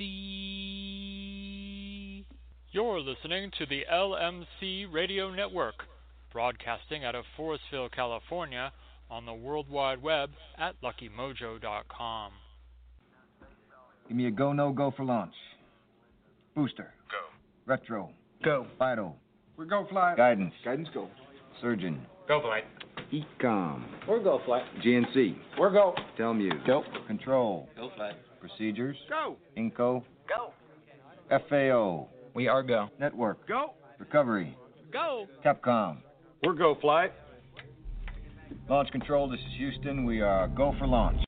LMC. You're listening to the LMC Radio Network, broadcasting out of Forestville, California, on the World Wide Web at luckymojo.com. Give me a go, no go for launch. Booster. Go. Retro. Go. FIDO. We're go flight. Guidance. Guidance go. Surgeon. Go flight. EECOM. We're go flight. GNC. We're go. Telmuse. Go. Control. Go flight. Procedures. Go. Inco. Go. FAO. We are go. Network. Go. Recovery. Go. Capcom. We're go flight. Launch control, this is Houston. We are go for launch.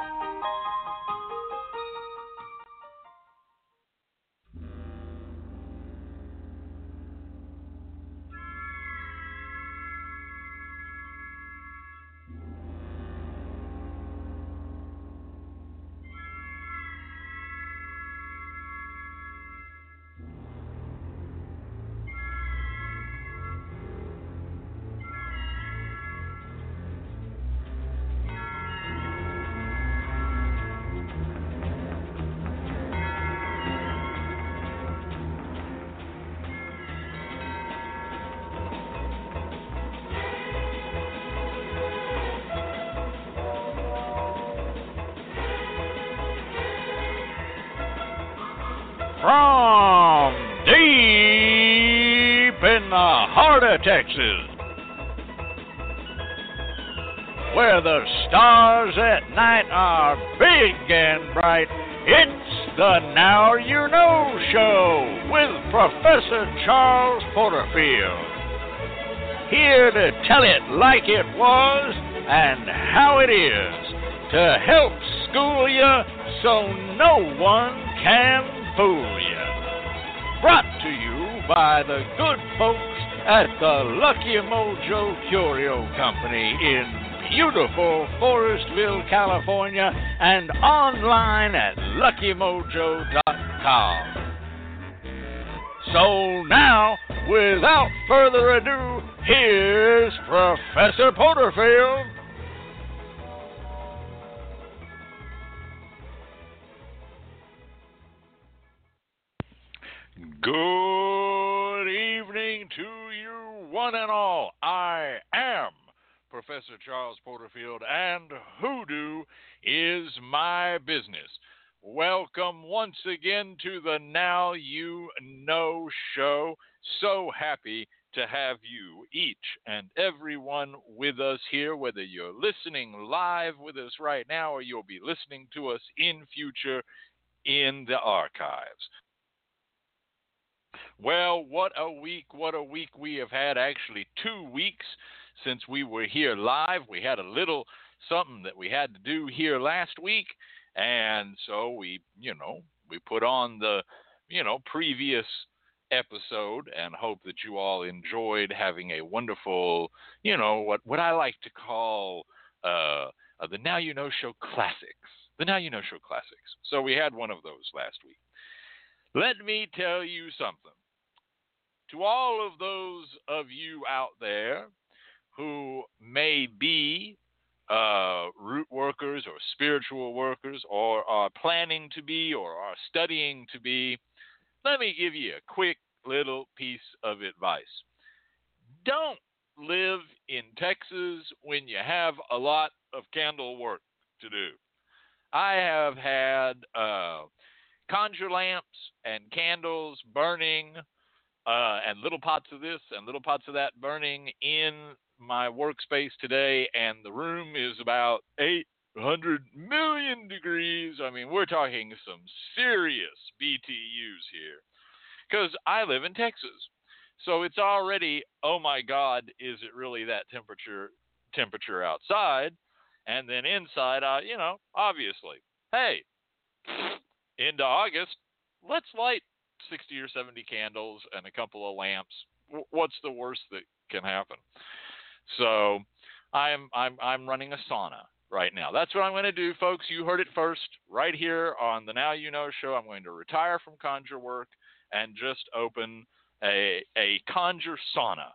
At the Lucky Mojo Curio Company in beautiful Forestville, California, and online at luckymojo.com. So now, without further ado, here's Professor Porterfield. Good evening to one and all. I am Professor Charles Porterfield, and hoodoo is my business. Welcome once again to the Now You Know show. So happy to have you, each and everyone, with us here, whether you're listening live with us right now or you'll be listening to us in future in the archives. Well, what a week, what a week we have had. Actually, two weeks since we were here live. We had a little something that we had to do here last week. And so we, you know, we put on the, you know, previous episode and hope that you all enjoyed having a wonderful, you know, what, what I like to call uh, uh, the Now You Know Show classics. The Now You Know Show classics. So we had one of those last week. Let me tell you something. To all of those of you out there who may be uh, root workers or spiritual workers or are planning to be or are studying to be, let me give you a quick little piece of advice. Don't live in Texas when you have a lot of candle work to do. I have had uh, conjure lamps and candles burning, uh, and little pots of this and little pots of that burning in my workspace today, and the room is about 800 million degrees. I mean, we're talking some serious BTUs here because I live in Texas. So it's already, oh my God, is it really that temperature temperature outside? And then inside, uh, you know, obviously, hey, into August, let's light 60 or 70 candles and a couple of lamps. What's the worst that can happen? So I'm I'm I'm running a sauna right now. That's what I'm going to do, folks. You heard it first right here on the Now You Know show. I'm going to retire from conjure work and just open a a conjure sauna.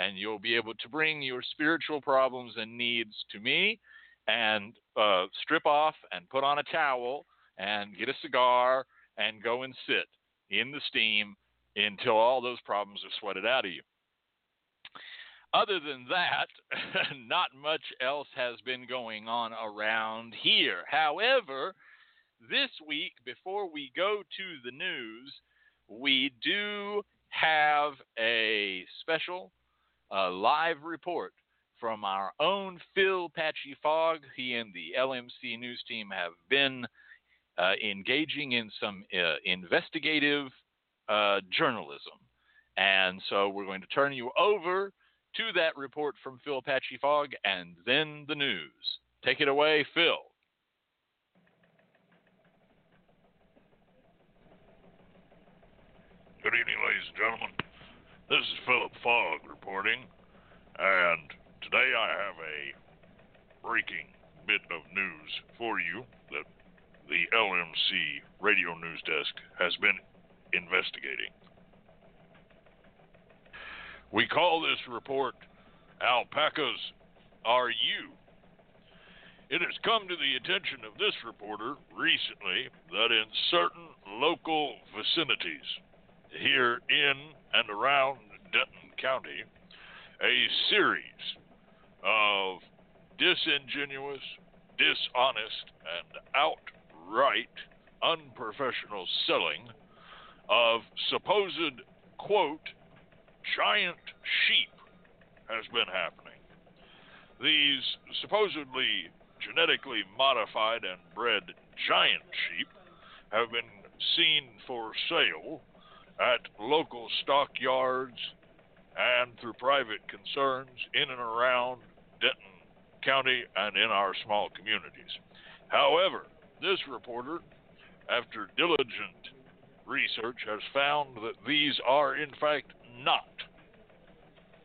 And you'll be able to bring your spiritual problems and needs to me and uh, strip off and put on a towel and get a cigar and go and sit in the steam until all those problems are sweated out of you. Other than that, not much else has been going on around here. However, this week, before we go to the news, we do have a special uh, live report from our own Phil Patchy Fogg. He and the LMC news team have been uh, engaging in some uh, investigative uh, journalism. And so we're going to turn you over to that report from Phil Patchy Fogg and then the news. Take it away, Phil. Good evening, ladies and gentlemen. This is Philip Fogg reporting, and today I have a breaking bit of news for you that the LMC radio news desk has been investigating. We call this report Alpacas Are You? It has come to the attention of this reporter recently that in certain local vicinities here in and around Denton County, a series of disingenuous, dishonest, and out right, unprofessional selling of supposed, quote, giant sheep has been happening. These supposedly genetically modified and bred giant sheep have been seen for sale at local stockyards and through private concerns in and around Denton County and in our small communities. However, this reporter, after diligent research, has found that these are, in fact, not.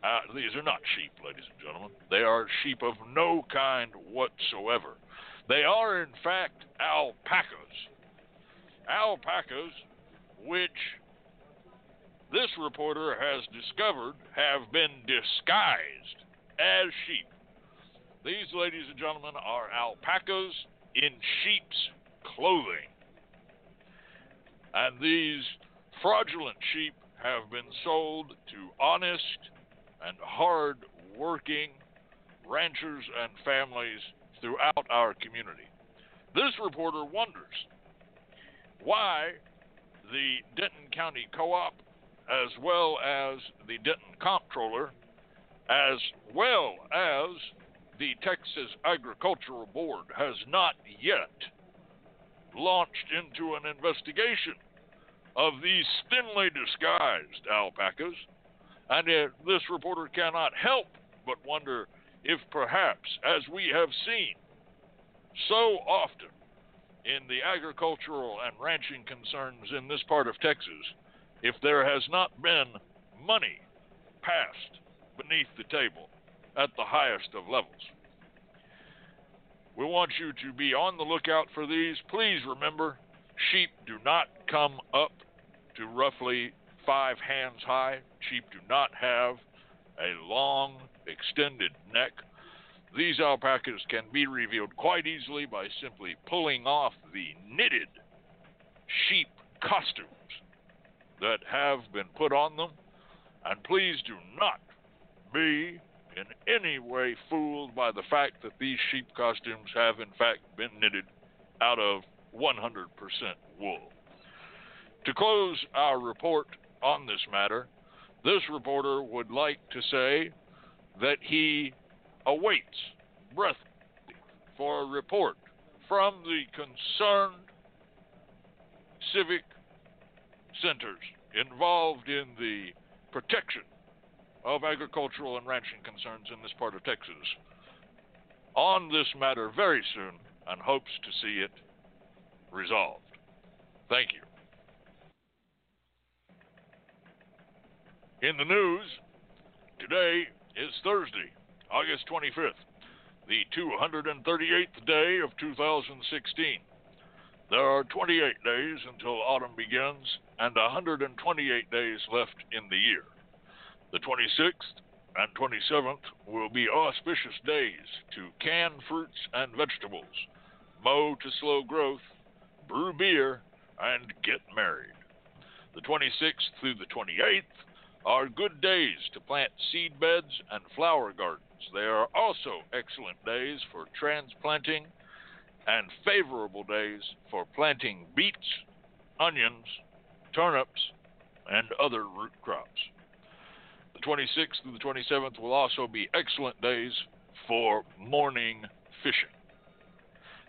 Uh, these are not sheep, ladies and gentlemen. They are sheep of no kind whatsoever. They are, in fact, alpacas. Alpacas, which this reporter has discovered have been disguised as sheep. These, ladies and gentlemen, are alpacas in sheep's clothing. And these fraudulent sheep have been sold to honest and hard working ranchers and families throughout our community. This reporter wonders why the Denton County Co op, as well as the Denton Comptroller, as well as the Texas Agricultural Board has not yet launched into an investigation of these thinly disguised alpacas, and this reporter cannot help but wonder if perhaps, as we have seen so often in the agricultural and ranching concerns in this part of Texas, if there has not been money passed beneath the table at the highest of levels. We want you to be on the lookout for these. Please remember, sheep do not come up to roughly five hands high. Sheep do not have a long, extended neck. These alpacas can be revealed quite easily by simply pulling off the knitted sheep costumes that have been put on them. And please do not be in any way fooled by the fact that these sheep costumes have, in fact, been knitted out of 100% wool. To close our report on this matter, this reporter would like to say that he awaits breathlessly for a report from the concerned civic centers involved in the protection of agricultural and ranching concerns in this part of Texas on this matter very soon and hopes to see it resolved. Thank you. In the news, today is Thursday, August 25th, the 238th day of 2016. There are 28 days until autumn begins and 128 days left in the year. The 26th and 27th will be auspicious days to can fruits and vegetables, mow to slow growth, brew beer, and get married. The 26th through the 28th are good days to plant seed beds and flower gardens. They are also excellent days for transplanting and favorable days for planting beets, onions, turnips, and other root crops. The 26th through the 27th will also be excellent days for morning fishing.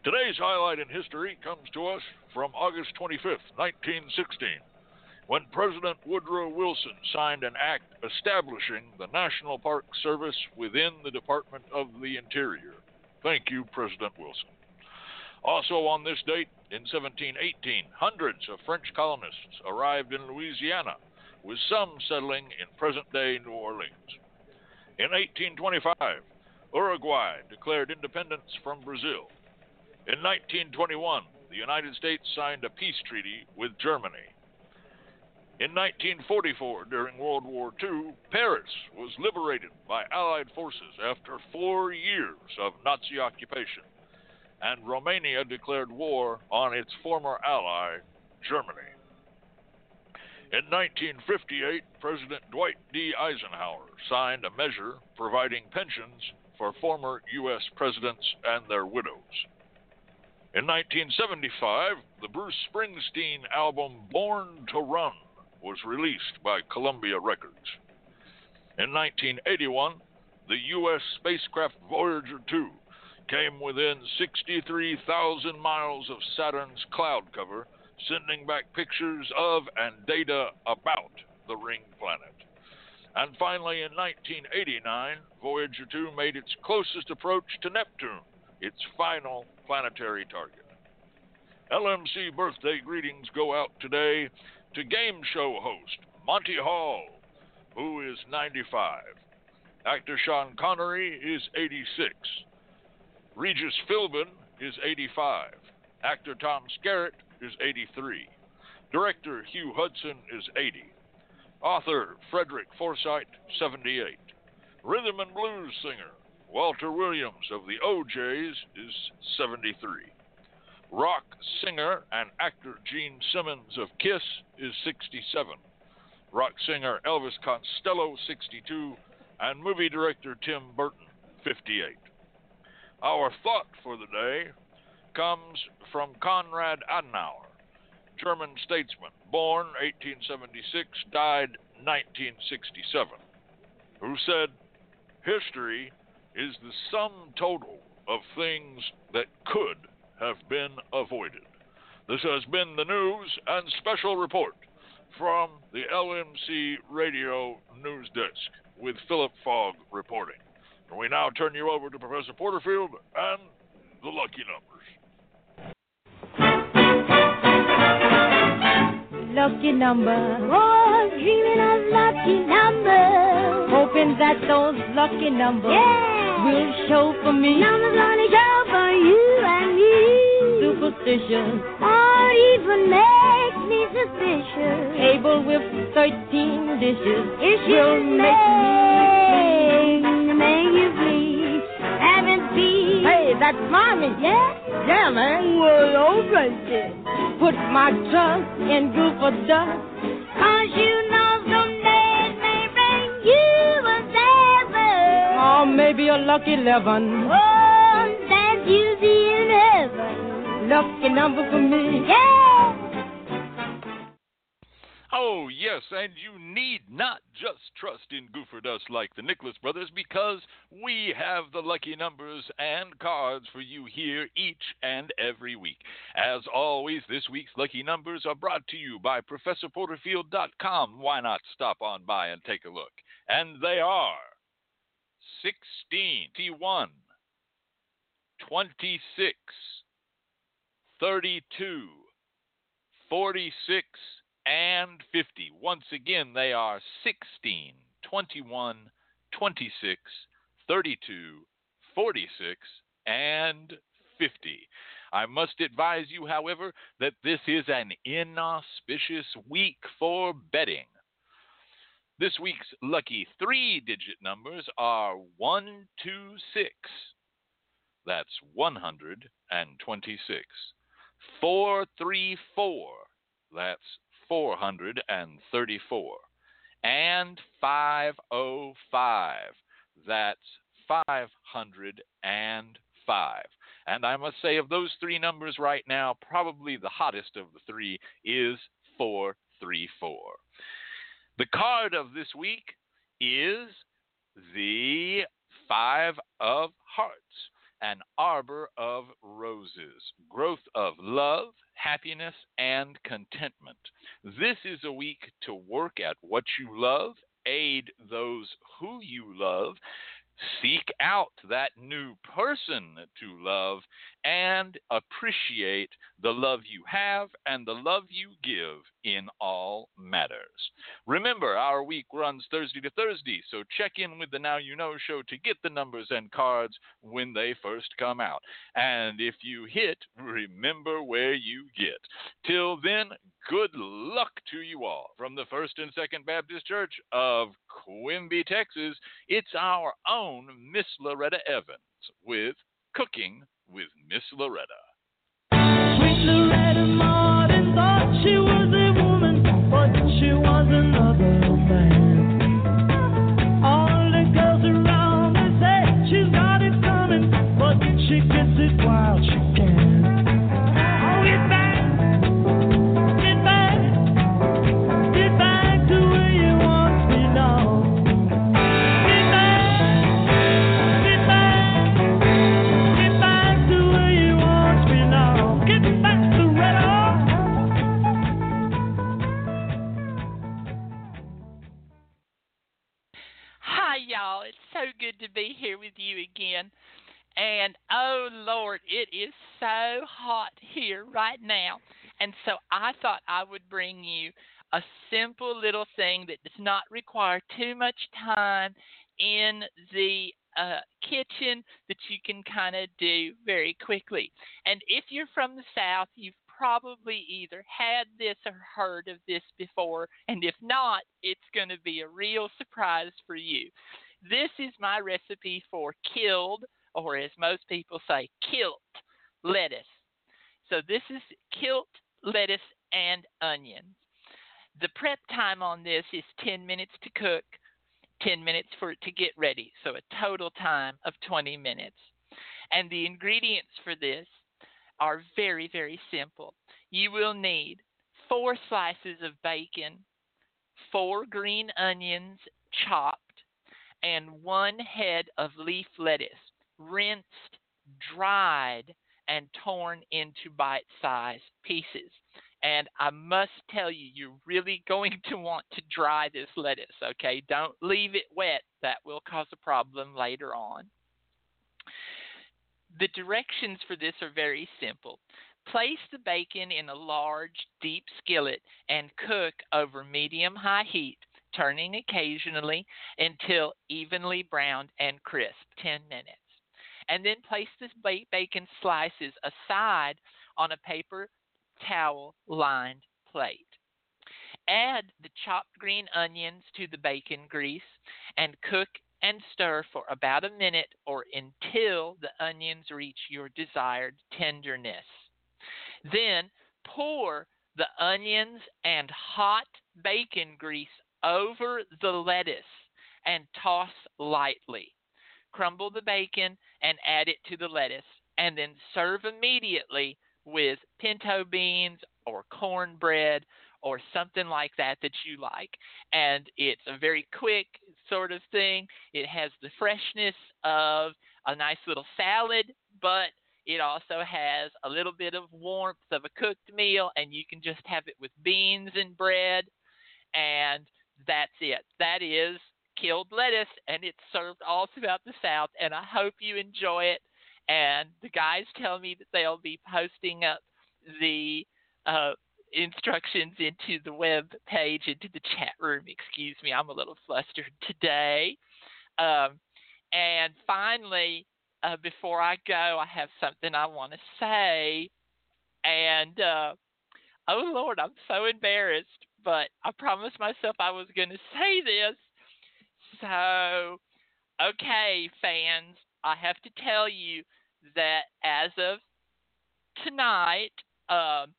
Today's highlight in history comes to us from August 25th, 1916, when President Woodrow Wilson signed an act establishing the National Park Service within the Department of the Interior. Thank you, President Wilson. Also on this date, in 1718, hundreds of French colonists arrived in Louisiana, with some settling in present day New Orleans. In 1825, Uruguay declared independence from Brazil. In 1921, the United States signed a peace treaty with Germany. In 1944, during World War II, Paris was liberated by Allied forces after four years of Nazi occupation and Romania declared war on its former ally, Germany. In 1958, President Dwight D. Eisenhower signed a measure providing pensions for former U.S. presidents and their widows. In 1975, the Bruce Springsteen album Born to Run was released by Columbia Records. In 1981, the U.S. spacecraft Voyager 2 came within 63,000 miles of Saturn's cloud cover, sending back pictures of and data about the ring planet. And finally, in 1989, Voyager 2 made its closest approach to Neptune, its final planetary target. LMC birthday greetings go out today to game show host Monty Hall, who is 95. Actor Sean Connery is 86. Regis Philbin is 85. Actor Tom Skerritt is 83. Director Hugh Hudson is 80. Author Frederick Forsyth, 78. Rhythm and blues singer Walter Williams of the O'Jays is 73. Rock singer and actor Gene Simmons of Kiss is 67. Rock singer Elvis Costello, 62. And movie director Tim Burton, 58. Our thought for the day comes from Konrad Adenauer, German statesman, born 1876, died 1967, who said, History is the sum total of things that could have been avoided. This has been the news and special report from the LMC Radio News Desk with Philip Fogg reporting. We now turn you over to Professor Porterfield and the lucky numbers. Lucky number. Oh, dreaming of lucky numbers. Hoping that those lucky numbers yeah. will show for me. Numbers only show for you and me. Superstitious. Or even make me suspicious. Table with 13 dishes. It will make me make you that's mommy. Yeah? Yeah, man. Well, open it. Put my trust in goofer dust. Cause you know someday it may bring you a seven. Or maybe a lucky eleven. Oh, that you see in heaven. Lucky number for me. Yeah. Oh, yes, and you need not just trust in Goofer Dust like the Nicholas Brothers because we have the lucky numbers and cards for you here each and every week. As always, this week's lucky numbers are brought to you by ProfessorPorterfield.com. Why not stop on by and take a look? And they are 16, 21, 26, 32, 46, and 50. Once again, they are 16, 21, 26, 32, 46, and 50. I must advise you, however, that this is an inauspicious week for betting. This week's lucky three digit numbers are 126. That's 126. 434. That's 434. And 505. That's 505. And I must say, of those three numbers right now, probably the hottest of the three is 434. The card of this week is the Five of Hearts an arbor of roses, growth of love, happiness, and contentment. This is a week to work at what you love, aid those who you love, seek out that new person to love, and appreciate the love you have and the love you give in all matters. Remember, our week runs Thursday to Thursday, so check in with the Now You Know show to get the numbers and cards when they first come out. And if you hit, remember where you get. Till then, good luck to you all. From the First and Second Baptist Church of Quimby, Texas, it's our own Miss Loretta Evans with Cooking with Miss Loretta. Sweet Loretta Martin thought she was a woman, but she was another man. All the girls around her say she's got it coming, but she gets it while she good to be here with you again. And oh, Lord, it is so hot here right now. And so I thought I would bring you a simple little thing that does not require too much time in the uh, kitchen that you can kind of do very quickly. And if you're from the South, you've probably either had this or heard of this before. And if not, it's going to be a real surprise for you. This is my recipe for killed, or as most people say, kilt lettuce. So this is kilt lettuce and onions. The prep time on this is 10 minutes to cook, 10 minutes for it to get ready. So a total time of 20 minutes. And the ingredients for this are very, very simple. You will need four slices of bacon, four green onions chopped, and one head of leaf lettuce, rinsed, dried, and torn into bite sized pieces. And I must tell you, you're really going to want to dry this lettuce, okay? Don't leave it wet, that will cause a problem later on. The directions for this are very simple. Place the bacon in a large, deep skillet and cook over medium high heat, turning occasionally until evenly browned and crisp 10 minutes. And then place the bacon slices aside on a paper towel lined plate. Add the chopped green onions to the bacon grease and cook and stir for about a minute or until the onions reach your desired tenderness. Then pour the onions and hot bacon grease over the lettuce and toss lightly. Crumble the bacon and add it to the lettuce, and then serve immediately with pinto beans or cornbread or something like that that you like. And it's a very quick sort of thing. It has the freshness of a nice little salad, but it also has a little bit of warmth of a cooked meal, and you can just have it with beans and bread, and that's it. That is killed lettuce, and it's served all throughout the South, and I hope you enjoy it. And the guys tell me that they'll be posting up the uh, instructions into the web page, into the chat room. Excuse me, I'm a little flustered today. Um, and finally, uh, before I go, I have something I want to say. And uh, oh Lord, I'm so embarrassed, but I promised myself I was going to say this. So, okay, fans, I have to tell you that as of tonight, um,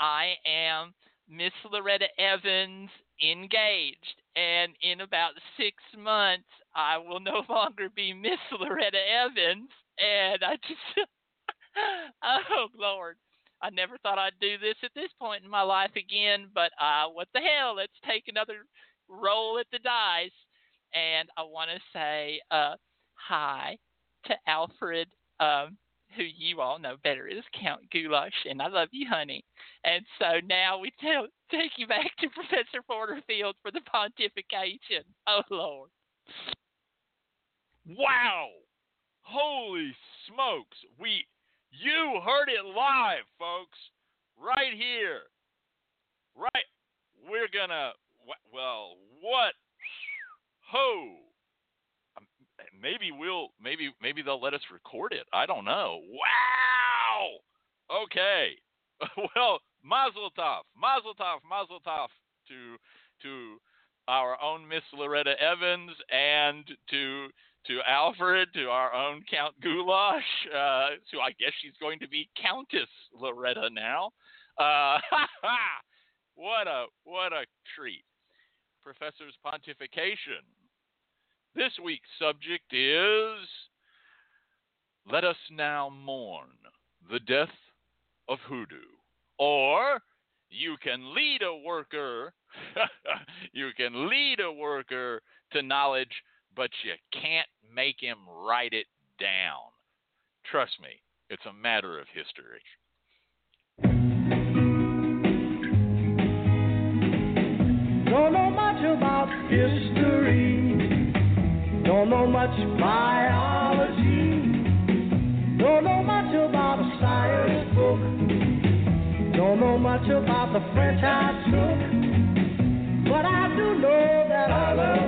I am Miss Loretta Evans engaged, and in about six months, I will no longer be Miss Loretta Evans, and I just, oh Lord, I never thought I'd do this at this point in my life again, but uh, what the hell? Let's take another roll at the dice, and I want to say uh, hi to Alfred. Um, who you all know better is Count Goulash, and I love you, honey. And so now we tell, take you back to Professor Porterfield for the pontification. Oh, Lord. Wow! Holy smokes! We, you heard it live, folks, right here, right. We're gonna, well, what? Ho! Um, maybe we'll, maybe, maybe they'll let us record it. I don't know. Wow! Okay. well, Mazel Tov, Mazel Tov, Mazel Tov to to our own Miss Loretta Evans and to to Alfred, to our own Count Goulash, uh, so I guess she's going to be Countess Loretta now. Uh, what a what a treat! Professor's pontification. This week's subject is Let us now mourn the death of hoodoo. Or you can lead a worker you can lead a worker to knowledge, but you can't make him write it down. Trust me, it's a matter of history. Don't know much about history. Don't know much biology. Don't know much about a science book. Don't know much about the French I took. But I do know that I love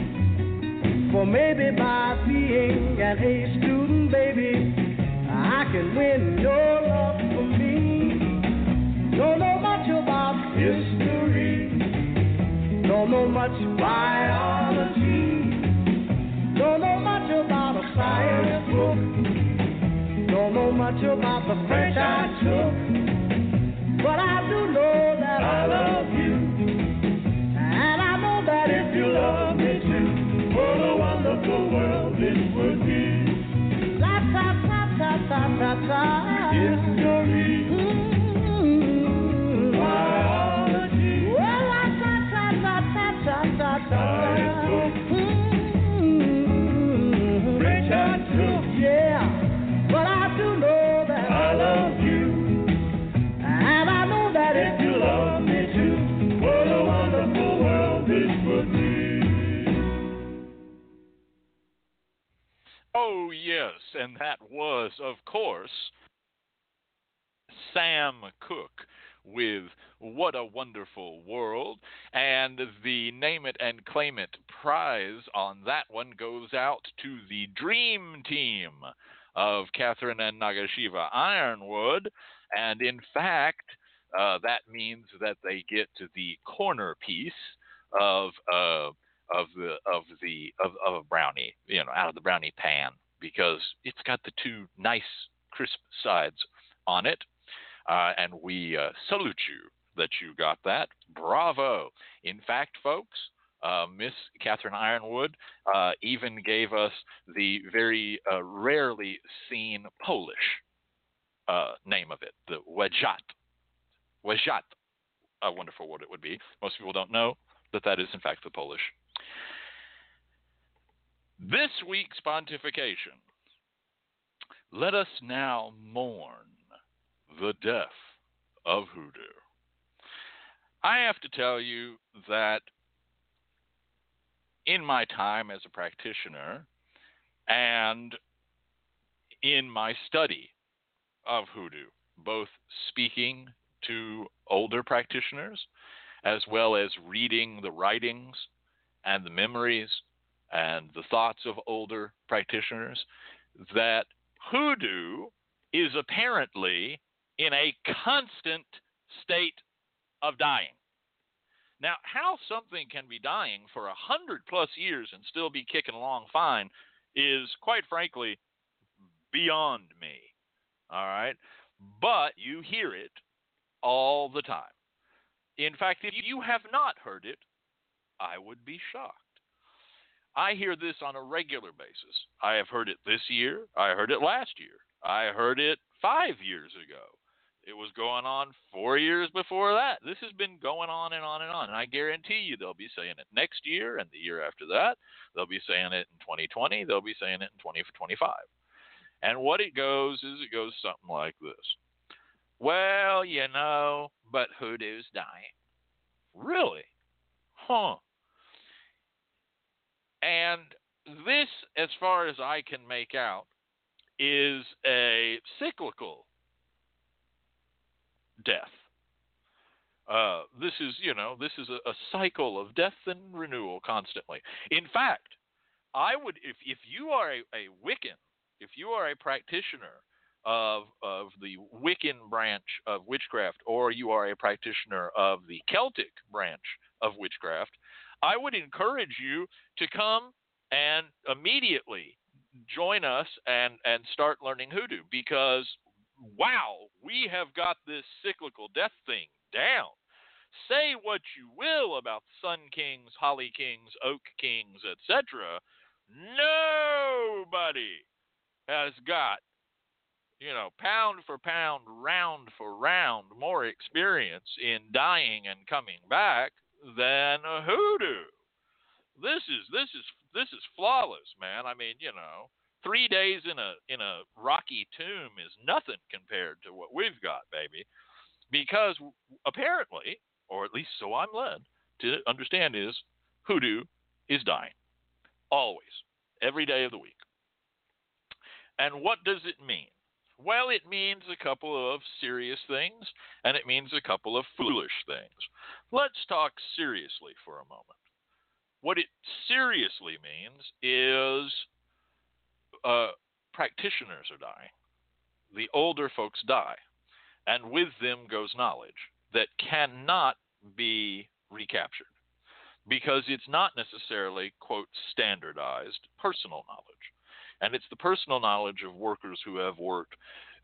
For maybe by being an A student, baby, I can win your love for me. Don't know much about history. Don't know much biology. Don't know much about a science book. Don't know much about the French I took. But I do know that I love you. And I know that if you love wonderful world would be. La ta ta ta ta ta ta. History. Oh, yes, and that was, of course, Sam Cooke with What a Wonderful World. And the Name It and Claim It prize on that one goes out to the Dream Team of Catherine and nagasiva Yronwode. And in fact, uh, that means that they get the corner piece of uh, of the of the of, of a brownie, you know, out of the brownie pan because it's got the two nice crisp sides on it. Uh, and we uh, salute you that you got that. Bravo. In fact, folks, uh, Miss Catherine Yronwode uh, even gave us the very uh, rarely seen Polish uh, name of it, the Wejat. Wejat. A wonderful word it would be. Most people don't know that that is, in fact, the Polish. This week's pontification. Let us now mourn the death of hoodoo. I have to tell you that in my time as a practitioner and in my study of hoodoo, both speaking to older practitioners as well as reading the writings and the memories and the thoughts of older practitioners, that hoodoo is apparently in a constant state of dying. Now, how something can be dying for a hundred plus years and still be kicking along fine is, quite frankly, beyond me. All right? But you hear it all the time. In fact, if you have not heard it, I would be shocked. I hear this on a regular basis. I have heard it this year. I heard it last year. I heard it five years ago. It was going on four years before that. This has been going on and on and on. And I guarantee you they'll be saying it next year and the year after that. They'll be saying it in 2020. They'll be saying it in 2025. And what it goes is it goes something like this. Well, you know, but hoodoo's dying. Really? Huh. And this, as far as I can make out, is a cyclical death. Uh, this is, you know, this is a, a, cycle of death and renewal constantly. In fact, I would, if if you are a, a Wiccan, if you are a practitioner of of the Wiccan branch of witchcraft, or you are a practitioner of the Celtic branch of witchcraft, I would encourage you to come and immediately join us and and start learning hoodoo because wow, we have got this cyclical death thing down. Say what you will about Sun Kings, Holly Kings, Oak Kings, etc. Nobody has got, you know, pound for pound, round for round, more experience in dying and coming back than a hoodoo. This is this is this is flawless, man. I mean, you know, three days in a in a rocky tomb is nothing compared to what we've got, baby. Because apparently, or at least so I'm led to understand, is hoodoo is dying always, every day of the week. And what does it mean? Well, it means a couple of serious things, and it means a couple of foolish things. Let's talk seriously for a moment. What it seriously means is uh, practitioners are dying. The older folks die, and with them goes knowledge that cannot be recaptured because it's not necessarily, quote, standardized personal knowledge. And it's the personal knowledge of workers who have worked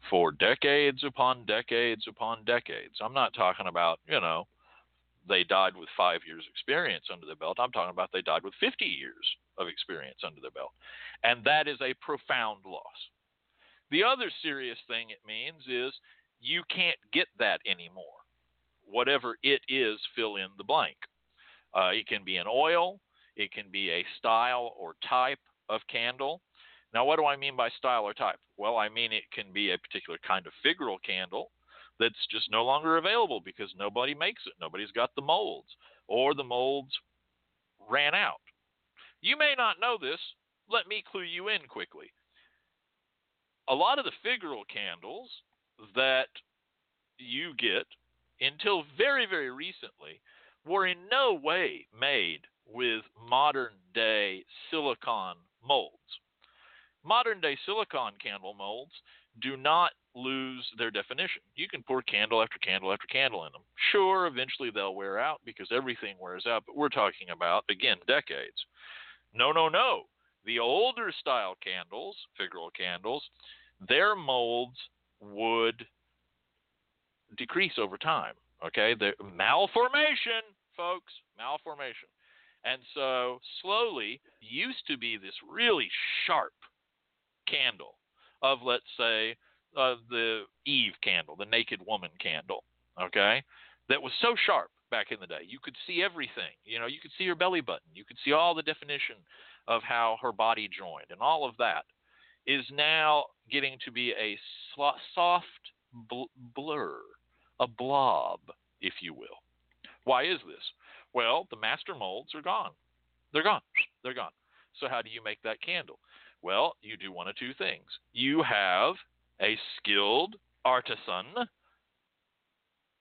for decades upon decades upon decades. I'm not talking about, you know, they died with five years' experience under their belt. I'm talking about they died with 50 years of experience under their belt. And that is a profound loss. The other serious thing it means is you can't get that anymore. Whatever it is, fill in the blank. Uh, it can be an oil, it can be a style or type of candle. Now, what do I mean by style or type? Well, I mean it can be a particular kind of figural candle that's just no longer available because nobody makes it. Nobody's got the molds, or the molds ran out. You may not know this. Let me clue you in quickly. A lot of the figural candles that you get until very, very recently, were in no way made with modern day silicon molds. Modern day silicon candle molds do not lose their definition. You can pour candle after candle after candle in them. Sure, eventually they'll wear out because everything wears out, but we're talking about, again, decades. No, no, no. The older style candles, figural candles, their molds would decrease over time. Okay, the malformation, folks, malformation. And so slowly used to be this really sharp candle of let's say uh, the Eve candle, the naked woman candle, okay? That was so sharp back in the day. You could see everything. You know, you could see her belly button. You could see all the definition of how her body joined and all of that is now getting to be a soft bl- blur, a blob, if you will. Why is this? Well, the master molds are gone. They're gone. They're gone. So, how do you make that candle? Well, you do one of two things. You have a skilled artisan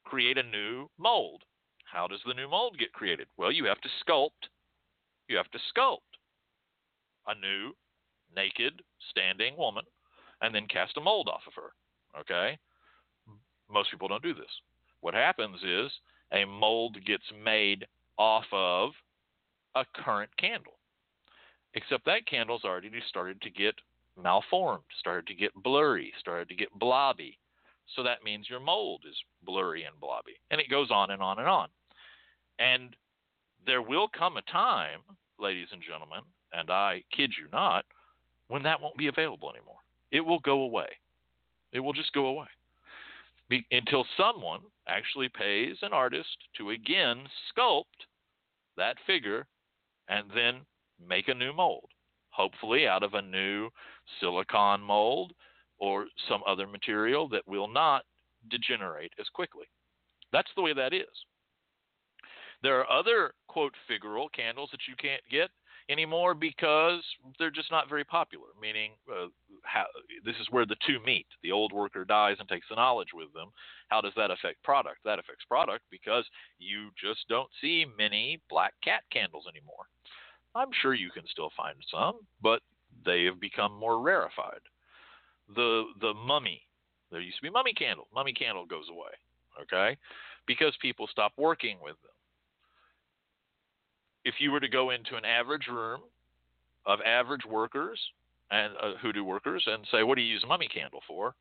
create a new mold. How does the new mold get created? Well, you have to sculpt. You have to sculpt a new naked standing woman and then cast a mold off of her. Okay? Most people don't do this. What happens is a mold gets made off of a current candle. Except that candle's already started to get malformed, started to get blurry, started to get blobby. So that means your mold is blurry and blobby. And it goes on and on and on. And there will come a time, ladies and gentlemen, and I kid you not, when that won't be available anymore. It will go away. It will just go away. Be, until someone actually pays an artist to again sculpt that figure and then make a new mold hopefully out of a new silicon mold or some other material that will not degenerate as quickly. That's the way that is. There are other, quote, figural candles that you can't get anymore because they're just not very popular, meaning uh, how, this is where the two meet. The old worker dies and takes the knowledge with them. How does that affect product? That affects product because you just don't see many black cat candles anymore. I'm sure you can still find some, but they have become more rarefied. The the mummy, there used to be mummy candle. Mummy candle goes away, okay, because people stop working with them. If you were to go into an average room of average workers and uh, hoodoo workers and say, "What do you use mummy candle for?"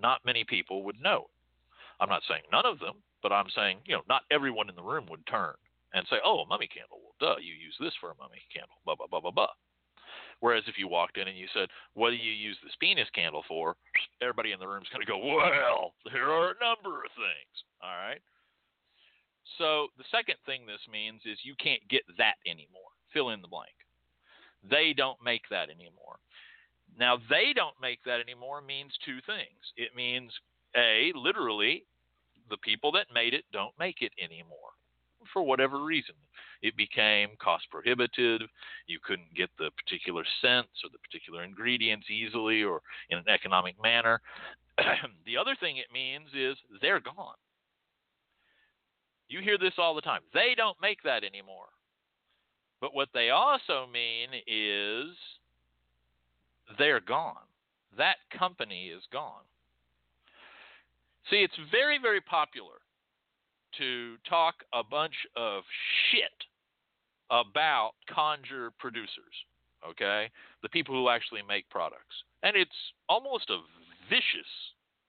Not many people would know. I'm not saying none of them, but I'm saying you know not everyone in the room would turn and say, "Oh, a mummy candle." Well, duh, you use this for a mummy candle. Blah blah blah blah blah. Whereas if you walked in and you said, "What do you use this penis candle for?" Everybody in the room's going to go, "Well, there are a number of things." All right. So the second thing this means is you can't get that anymore. Fill in the blank. They don't make that anymore. Now they don't make that anymore means two things. It means a literally the people that made it don't make it anymore for whatever reason. It became cost prohibitive. You couldn't get the particular scents or the particular ingredients easily or in an economic manner. the other thing it means is they're gone. You hear this all the time. They don't make that anymore. But what they also mean is they're gone. That company is gone. See, it's very, very popular to talk a bunch of shit about conjure producers, okay? The people who actually make products. And it's almost a vicious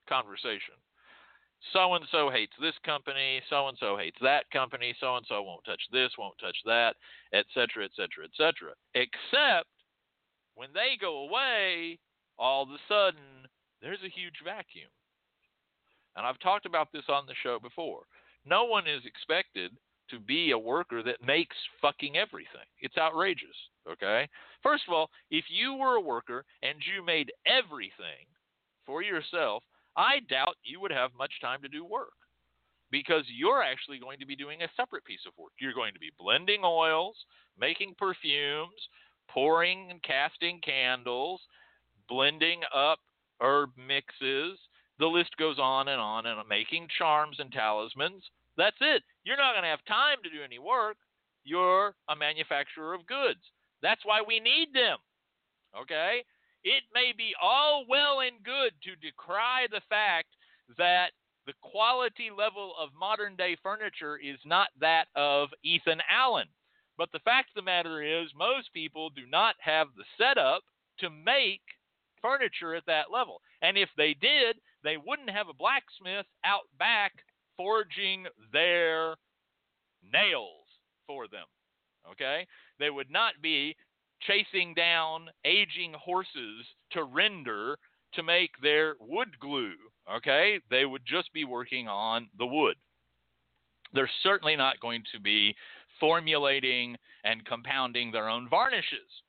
conversation. So and so hates this company, so and so hates that company, so and so won't touch this, won't touch that, etc., etc., etc. Except when they go away, all of a sudden there's a huge vacuum. And I've talked about this on the show before. No one is expected to be a worker that makes fucking everything. It's outrageous. Okay? First of all, if you were a worker and you made everything for yourself, I doubt you would have much time to do work because you're actually going to be doing a separate piece of work. You're going to be blending oils, making perfumes, pouring and casting candles, blending up herb mixes, the list goes on and on and making charms and talismans. That's it. You're not going to have time to do any work. You're a manufacturer of goods. That's why we need them. Okay? It may be all well and good to decry the fact that the quality level of modern day furniture is not that of Ethan Allen. But the fact of the matter is, most people do not have the setup to make furniture at that level. And if they did, they wouldn't have a blacksmith out back forging their nails for them. Okay? They would not be chasing down aging horses to render to make their wood glue. Okay? They would just be working on the wood. They're certainly not going to be formulating and compounding their own varnishes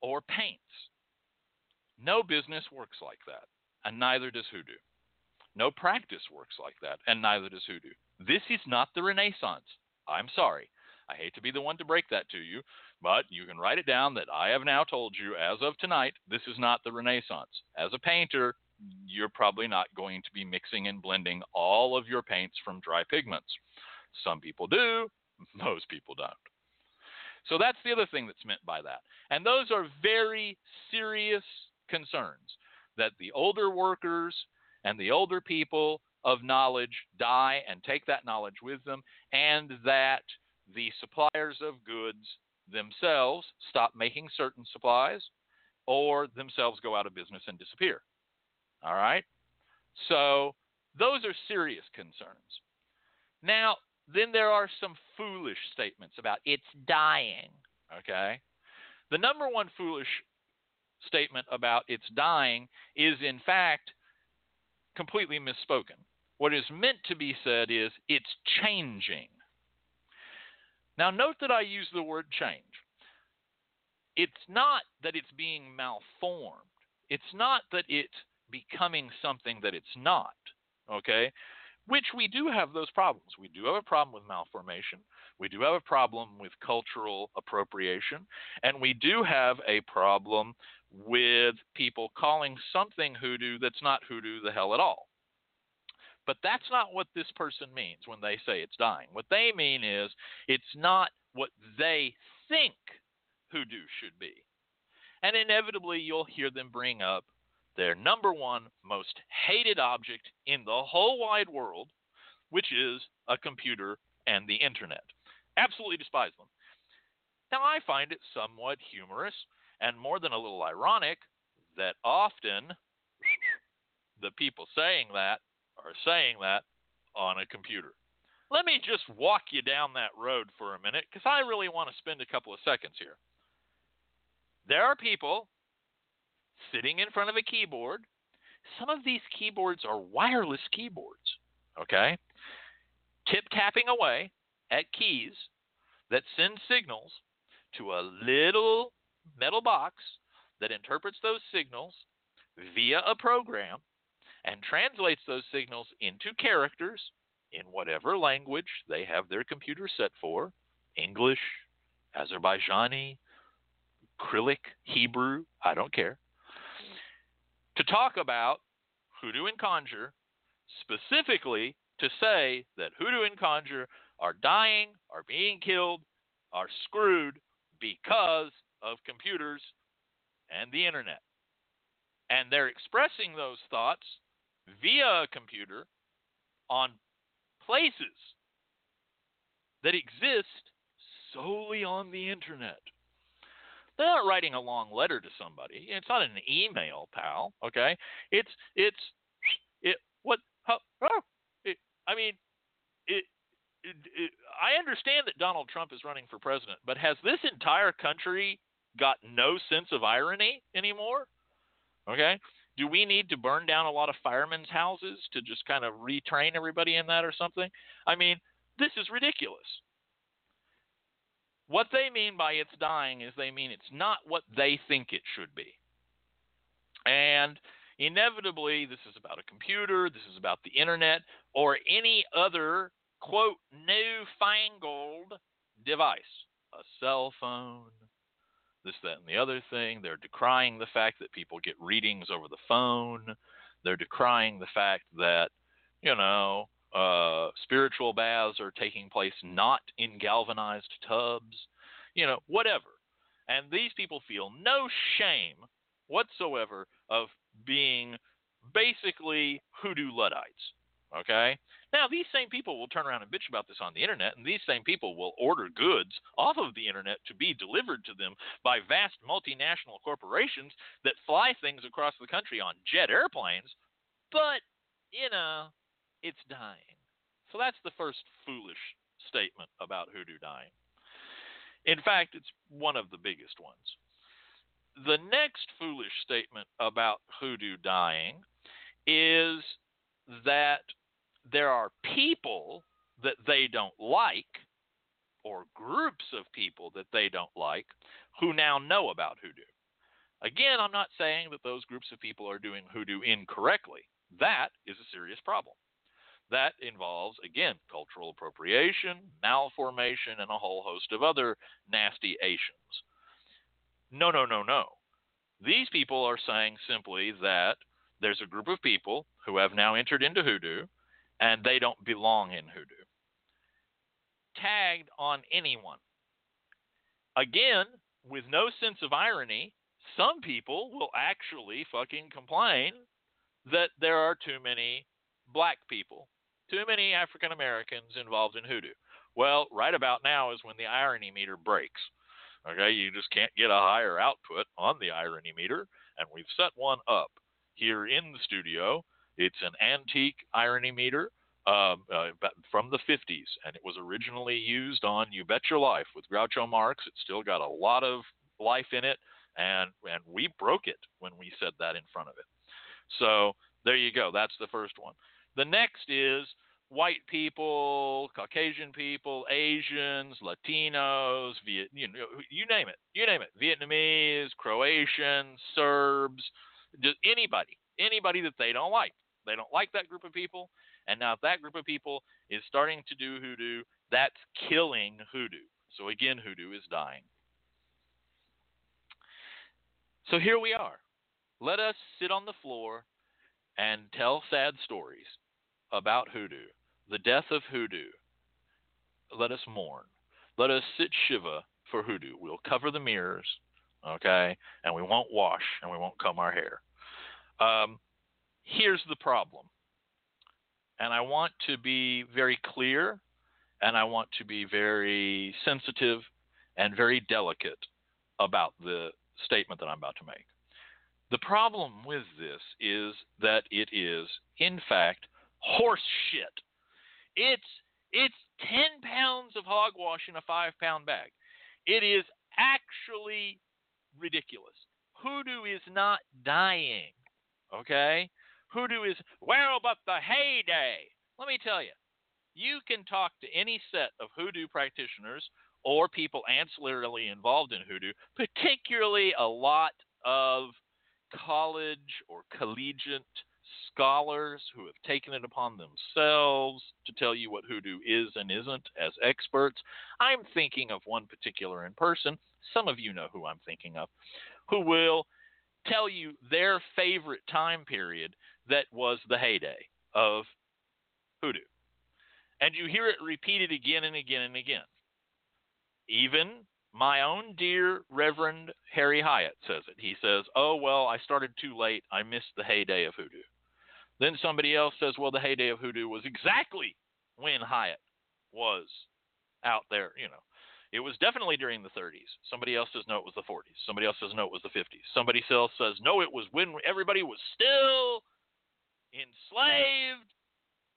or paints. No business works like that, and neither does hoodoo. No practice works like that, and neither does hoodoo. This is not the Renaissance. I'm sorry. I hate to be the one to break that to you, but you can write it down that I have now told you as of tonight, this is not the Renaissance. As a painter, you're probably not going to be mixing and blending all of your paints from dry pigments. Some people do, most people don't. So that's the other thing that's meant by that. And those are very serious concerns that the older workers and the older people of knowledge die and take that knowledge with them, and that the suppliers of goods themselves stop making certain supplies or themselves go out of business and disappear. All right? So those are serious concerns. Now, then there are some foolish statements about it's dying. Okay? The number one foolish statement about it's dying is, in fact, completely misspoken. What is meant to be said is it's changing. Now, note that I use the word change. It's not that it's being malformed, it's not that it's becoming something that it's not. Okay? Which we do have those problems. We do have a problem with malformation. We do have a problem with cultural appropriation. And we do have a problem with people calling something hoodoo that's not hoodoo the hell at all. But that's not what this person means when they say it's dying. What they mean is it's not what they think hoodoo should be. And inevitably, you'll hear them bring up their number one most hated object in the whole wide world, which is a computer and the internet. Absolutely despise them. Now, I find it somewhat humorous and more than a little ironic that often the people saying that are saying that on a computer. Let me just walk you down that road for a minute because I really want to spend a couple of seconds here. There are people sitting in front of a keyboard. Some of these keyboards are wireless keyboards, okay? Tip tapping away at keys that send signals to a little metal box that interprets those signals via a program and translates those signals into characters in whatever language they have their computer set for English, Azerbaijani, Cyrillic, Hebrew, I don't care to talk about hoodoo and conjure, specifically to say that hoodoo and conjure are dying, are being killed, are screwed because of computers and the internet. And they're expressing those thoughts via a computer on places that exist solely on the internet. They're not writing a long letter to somebody. It's not an email, pal. Okay, it's it's it. What? Oh, it, I mean, it. I understand that Donald Trump is running for president, but has this entire country got no sense of irony anymore? Okay. Do we need to burn down a lot of firemen's houses to just kind of retrain everybody in that or something? I mean, this is ridiculous. What they mean by it's dying is they mean it's not what they think it should be. And inevitably, this is about a computer, this is about the internet, or any other, quote, newfangled device. A cell phone, this, that, and the other thing. They're decrying the fact that people get readings over the phone. They're decrying the fact that, you know, uh, spiritual baths are taking place not in galvanized tubs, you know, whatever. And these people feel no shame whatsoever of being basically hoodoo Luddites. Okay? Now, these same people will turn around and bitch about this on the internet, and these same people will order goods off of the internet to be delivered to them by vast multinational corporations that fly things across the country on jet airplanes. But, you know, it's dying. So that's the first foolish statement about hoodoo dying. In fact, it's one of the biggest ones. The next foolish statement about hoodoo dying is that there are people that they don't like, or groups of people that they don't like, who now know about hoodoo. Again, I'm not saying that those groups of people are doing hoodoo incorrectly. That is a serious problem. That involves, again, cultural appropriation, malformation, and a whole host of other nasty Asians. No, no, no, no. These people are saying simply that there's a group of people who have now entered into hoodoo and they don't belong in hoodoo. Tagged on anyone. Again, with no sense of irony, some people will actually fucking complain that there are too many black people, too many African Americans involved in hoodoo. Well, right about now is when the irony meter breaks. Okay, you just can't get a higher output on the irony meter, and we've set one up here in the studio. It's an antique irony meter um, uh, from the 50s, and it was originally used on You Bet Your Life with Groucho Marx. It's still got a lot of life in it, and and we broke it when we said that in front of it. So there you go. That's the first one. The next is white people, Caucasian people, Asians, Latinos, Viet, you, know, you name it, you name it, Vietnamese, Croatians, Serbs, just anybody, anybody that they don't like. They don't like that group of people. And now, if that group of people is starting to do hoodoo, that's killing hoodoo. So again, hoodoo is dying. So here we are. Let us sit on the floor and tell sad stories about hoodoo, the death of hoodoo. Let us mourn. Let us sit Shiva for hoodoo. We'll cover the mirrors, okay, and we won't wash and we won't comb our hair. Um, here's the problem, and I want to be very clear and I want to be very sensitive and very delicate about the statement that I'm about to make. The problem with this is that it is, in fact, horse shit. It's it's ten pounds of hogwash in a five pound bag. It is actually ridiculous. Hoodoo is not dying. Okay? Hoodoo is well, but the heyday. Let me tell you, you can talk to any set of hoodoo practitioners or people ancillarily involved in hoodoo, particularly a lot of college or collegiate scholars who have taken it upon themselves to tell you what hoodoo is and isn't as experts. I'm thinking of one particular in person. Some of you know who I'm thinking of, who will tell you their favorite time period that was the heyday of hoodoo. And you hear it repeated again and again and again. Even my own dear Reverend Harry Hyatt says it. He says, Oh, well, I started too late. I missed the heyday of hoodoo. Then somebody else says, Well, the heyday of hoodoo was exactly when Hyatt was out there, you know. It was definitely during the 30s. Somebody else says no, it was the 40s. Somebody else says no, it was the 50s. Somebody else says no, it was when everybody was still enslaved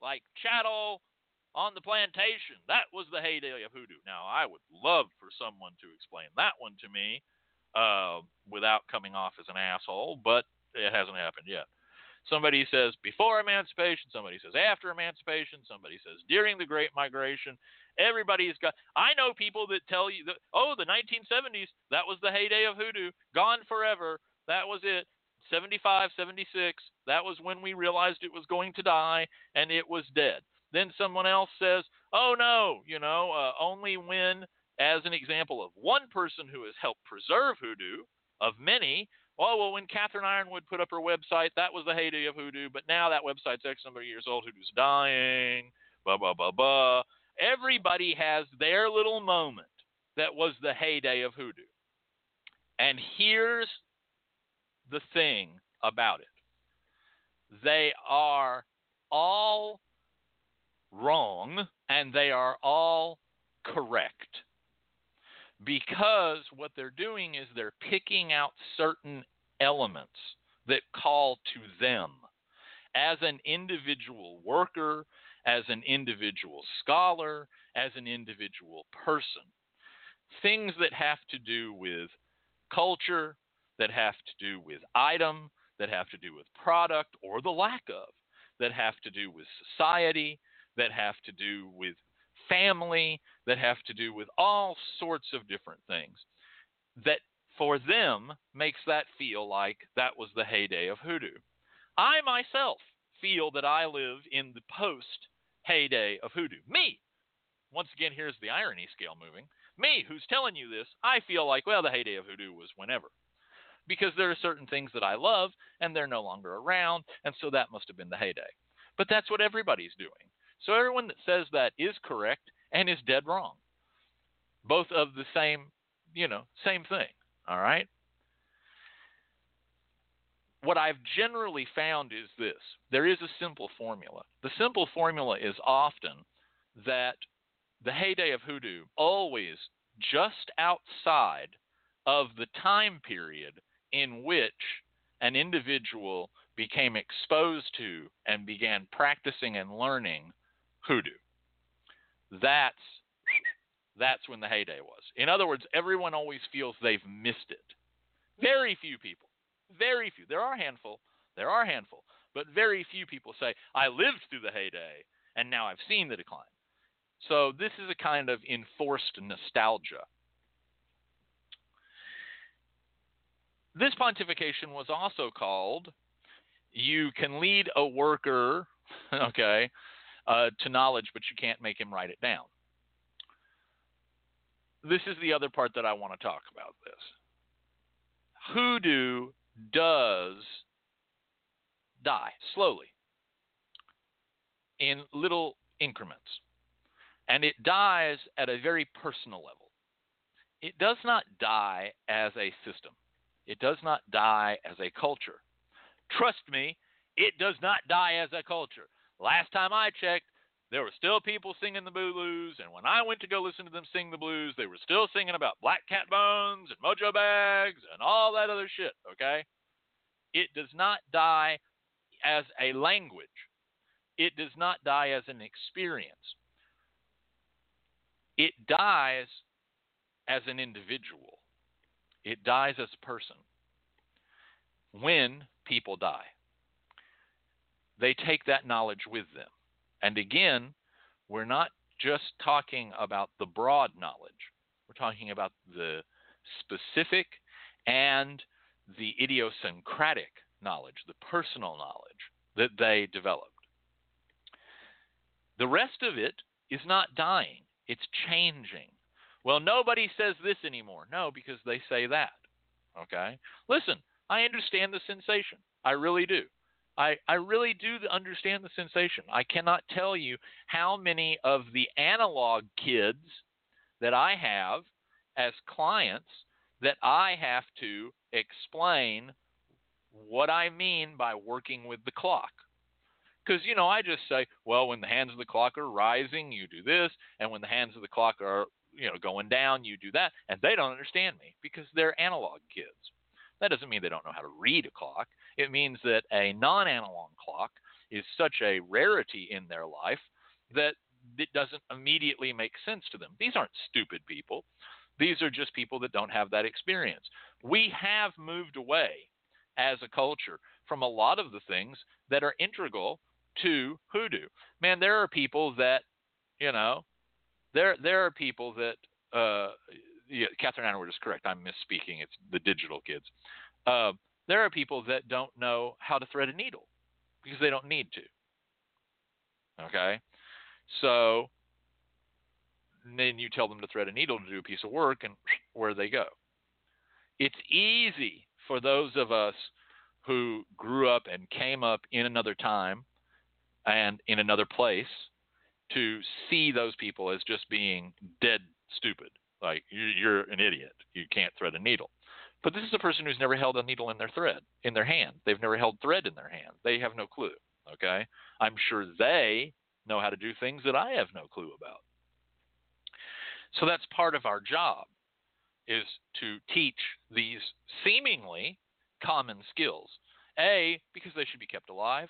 like chattel on the plantation. That was the heyday of hoodoo. Now, I would love for someone to explain that one to me uh, without coming off as an asshole, but it hasn't happened yet. Somebody says before emancipation, somebody says after emancipation, somebody says during the Great Migration. Everybody's got. I know people that tell you that, oh, the 1970s, that was the heyday of hoodoo, gone forever. That was it. 75, 76, that was when we realized it was going to die and it was dead. Then someone else says, oh no, you know, uh, only when, as an example of one person who has helped preserve hoodoo, of many, oh well, when Catherine Yronwode put up her website, that was the heyday of hoodoo, but now that website's X number of years old, hoodoo's dying. Blah blah blah blah. Everybody has their little moment that was the heyday of hoodoo. And here's the thing about it they are all wrong and they are all correct. Because what they're doing is they're picking out certain elements that call to them. As an individual worker, as an individual scholar, as an individual person. Things that have to do with culture, that have to do with item, that have to do with product or the lack of, that have to do with society, that have to do with family, that have to do with all sorts of different things that for them makes that feel like that was the heyday of hoodoo. I myself feel that I live in the post heyday of hoodoo. Me, once again, here's the irony scale moving. Me, who's telling you this, I feel like, well, the heyday of hoodoo was whenever. Because there are certain things that I love and they're no longer around, and so that must have been the heyday. But that's what everybody's doing. So everyone that says that is correct and is dead wrong. Both of the same, you know, same thing. All right? What I've generally found is this there is a simple formula. The simple formula is often that the heyday of hoodoo always just outside of the time period in which an individual became exposed to and began practicing and learning hoodoo. That's that's when the heyday was. In other words, everyone always feels they've missed it. Very few people, very few. There are a handful, there are a handful, but very few people say, I lived through the heyday and now I've seen the decline. So this is a kind of enforced nostalgia. This pontification was also called You Can Lead a Worker, okay, uh, to knowledge, but you can't make him write it down. This is the other part that I want to talk about this. Hoodoo does die slowly in little increments. And it dies at a very personal level. It does not die as a system, it does not die as a culture. Trust me, it does not die as a culture. Last time I checked, there were still people singing the blues, and when I went to go listen to them sing the blues, they were still singing about black cat bones and mojo bags and all that other shit, okay? It does not die as a language. It does not die as an experience. It dies as an individual. It dies as a person. When people die, they take that knowledge with them. And again, we're not just talking about the broad knowledge, we're talking about the specific and the idiosyncratic knowledge, the personal knowledge that they developed. The rest of it is not dying, it's changing. Well, nobody says this anymore. No, because they say that. Okay? Listen, I understand the sensation. I really do. I, I really do understand the sensation. I cannot tell you how many of the analog kids that I have as clients that I have to explain what I mean by working with the clock. Because, you know, I just say, well, when the hands of the clock are rising, you do this. And when the hands of the clock are, you know, going down, you do that. And they don't understand me because they're analog kids. That doesn't mean they don't know how to read a clock. It means that a non analog clock is such a rarity in their life that it doesn't immediately make sense to them. These aren't stupid people. These are just people that don't have that experience. We have moved away as a culture from a lot of the things that are integral to hoodoo. Man, there are people that, you know, there there are people that. Uh, yeah, Catherine Yronwode is correct. I'm misspeaking. It's the digital kids. Uh, there are people that don't know how to thread a needle because they don't need to. Okay, so then you tell them to thread a needle to do a piece of work, and where they go. It's easy for those of us who grew up and came up in another time and in another place to see those people as just being dead stupid. Like you- you're an idiot. You can't thread a needle. But this is a person who's never held a needle in their thread in their hand. They've never held thread in their hand. They have no clue. Okay, I'm sure they know how to do things that I have no clue about. So that's part of our job is to teach these seemingly common skills. A, because they should be kept alive.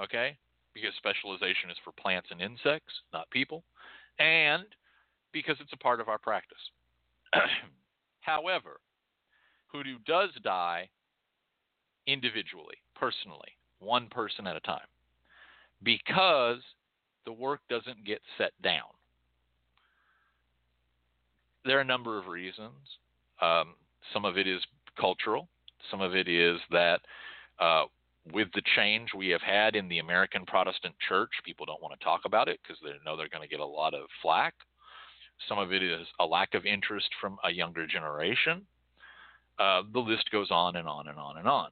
Okay? Because specialization is for plants and insects, not people. And because it's a part of our practice. However, hoodoo does die individually, personally, one person at a time, because the work doesn't get set down. There are a number of reasons. Um, some of it is cultural. Some of it is that uh, with the change we have had in the American Protestant Church, people don't want to talk about it because they know they're going to get a lot of flack. Some of it is a lack of interest from a younger generation. Uh, the list goes on and on and on and on.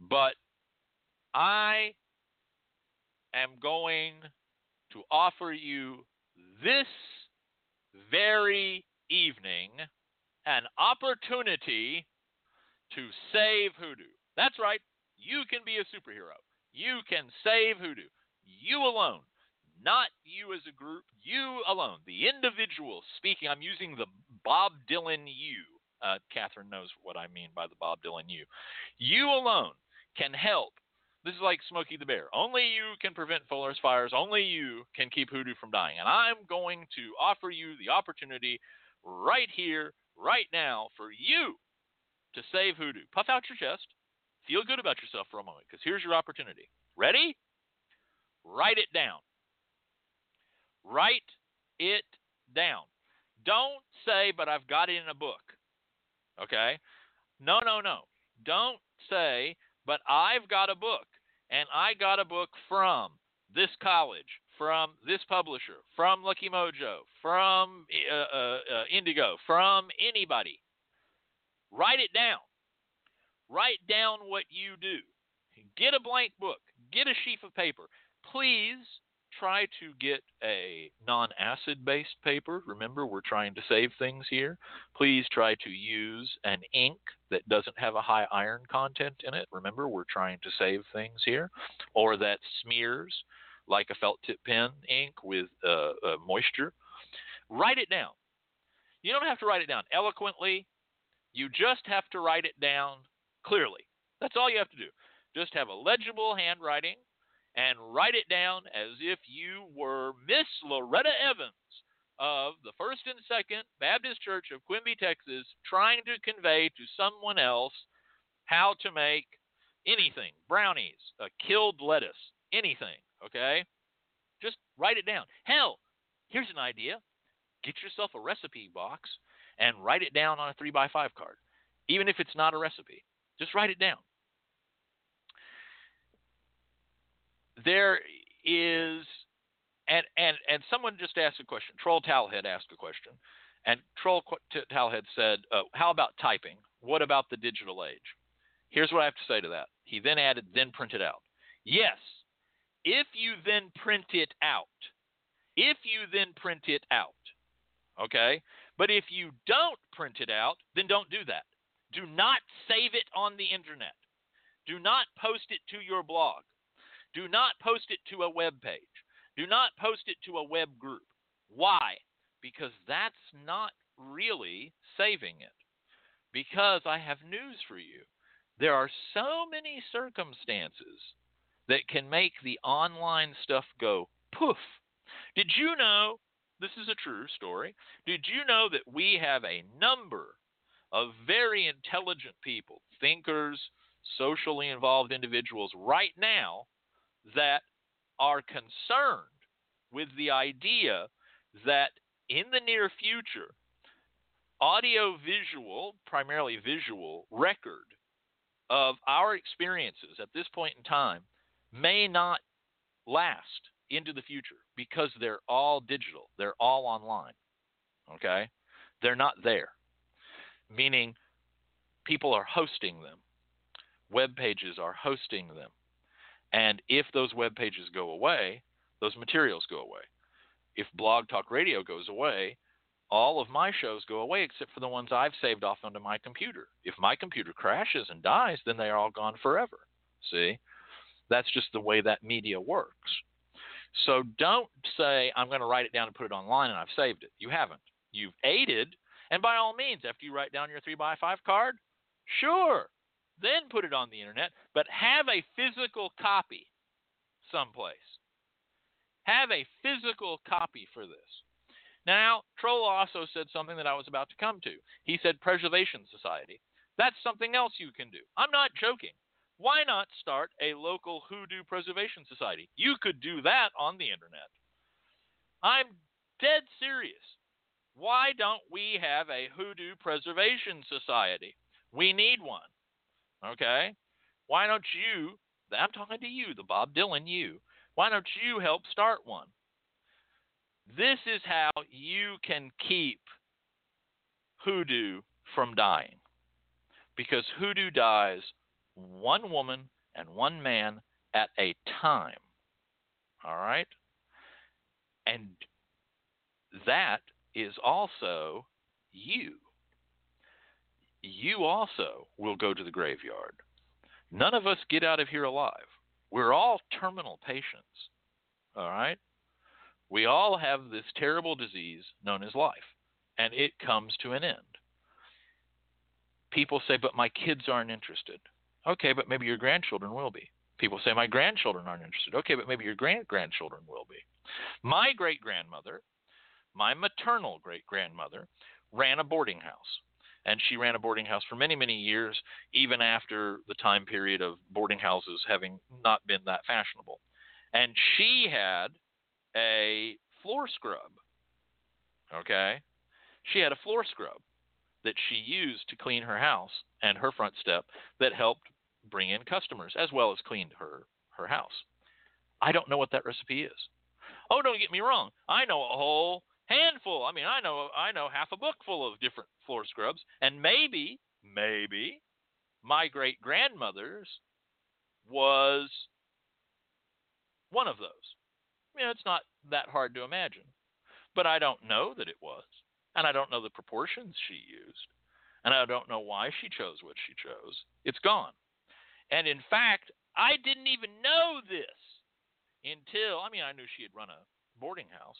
But I am going to offer you this very evening an opportunity to save hoodoo. That's right. You can be a superhero. You can save hoodoo. You alone. Not you as a group, you alone. The individual speaking. I'm using the Bob Dylan you. Uh, Catherine knows what I mean by the Bob Dylan you. You alone can help. This is like Smokey the Bear. Only you can prevent forest fires. Only you can keep hoodoo from dying. And I'm going to offer you the opportunity right here, right now, for you to save hoodoo. Puff out your chest. Feel good about yourself for a moment because here's your opportunity. Ready? Write it down. Write it down. Don't say, but I've got it in a book. Okay? No, no, no. Don't say, but I've got a book. And I got a book from this college, from this publisher, from Lucky Mojo, from uh, uh, uh, Indigo, from anybody. Write it down. Write down what you do. Get a blank book. Get a sheaf of paper. Please try to get a non acid based paper. Remember, we're trying to save things here. Please try to use an ink that doesn't have a high iron content in it. Remember, we're trying to save things here. Or that smears like a felt tip pen ink with uh, uh, moisture. Write it down. You don't have to write it down eloquently, you just have to write it down clearly. That's all you have to do. Just have a legible handwriting and write it down as if you were Miss Loretta Evans of the First and Second Baptist Church of Quimby, Texas, trying to convey to someone else how to make anything brownies, a killed lettuce, anything, okay? Just write it down. Hell, here's an idea get yourself a recipe box and write it down on a 3 by 5 card, even if it's not a recipe. Just write it down. There is, and and and someone just asked a question. Troll Talhead asked a question, and Troll Talhead said, uh, "How about typing? What about the digital age?" Here's what I have to say to that. He then added, "Then print it out." Yes, if you then print it out, if you then print it out, okay. But if you don't print it out, then don't do that. Do not save it on the internet. Do not post it to your blog. Do not post it to a web page. Do not post it to a web group. Why? Because that's not really saving it. Because I have news for you. There are so many circumstances that can make the online stuff go poof. Did you know? This is a true story. Did you know that we have a number of very intelligent people, thinkers, socially involved individuals right now that are concerned with the idea that in the near future, audio visual, primarily visual, record of our experiences at this point in time may not last into the future because they're all digital, they're all online. Okay? They're not there. Meaning, people are hosting them. Web pages are hosting them. And if those web pages go away, those materials go away. If Blog Talk Radio goes away, all of my shows go away except for the ones I've saved off onto my computer. If my computer crashes and dies, then they are all gone forever. See? That's just the way that media works. So don't say, I'm going to write it down and put it online and I've saved it. You haven't. You've aided. And by all means, after you write down your 3x5 card, sure, then put it on the internet, but have a physical copy someplace. Have a physical copy for this. Now, Troll also said something that I was about to come to. He said Preservation Society. That's something else you can do. I'm not joking. Why not start a local hoodoo preservation society? You could do that on the internet. I'm dead serious. Why don't we have a hoodoo preservation society? We need one. Okay? Why don't you, I'm talking to you, the Bob Dylan you, why don't you help start one? This is how you can keep hoodoo from dying. Because hoodoo dies one woman and one man at a time. All right? And that is also you. You also will go to the graveyard. None of us get out of here alive. We're all terminal patients. All right? We all have this terrible disease known as life, and it comes to an end. People say, but my kids aren't interested. Okay, but maybe your grandchildren will be. People say, my grandchildren aren't interested. Okay, but maybe your grand grandchildren will be. My great grandmother, my maternal great grandmother, ran a boarding house. And she ran a boarding house for many, many years, even after the time period of boarding houses having not been that fashionable. And she had a floor scrub. Okay? She had a floor scrub that she used to clean her house and her front step that helped bring in customers as well as cleaned her her house. I don't know what that recipe is. Oh, don't get me wrong. I know a whole handful. I mean, I know I know half a book full of different floor scrubs, and maybe maybe my great grandmother's was one of those. You know, it's not that hard to imagine, but I don't know that it was, and I don't know the proportions she used, and I don't know why she chose what she chose. It's gone. And in fact, I didn't even know this until, I mean, I knew she had run a boarding house,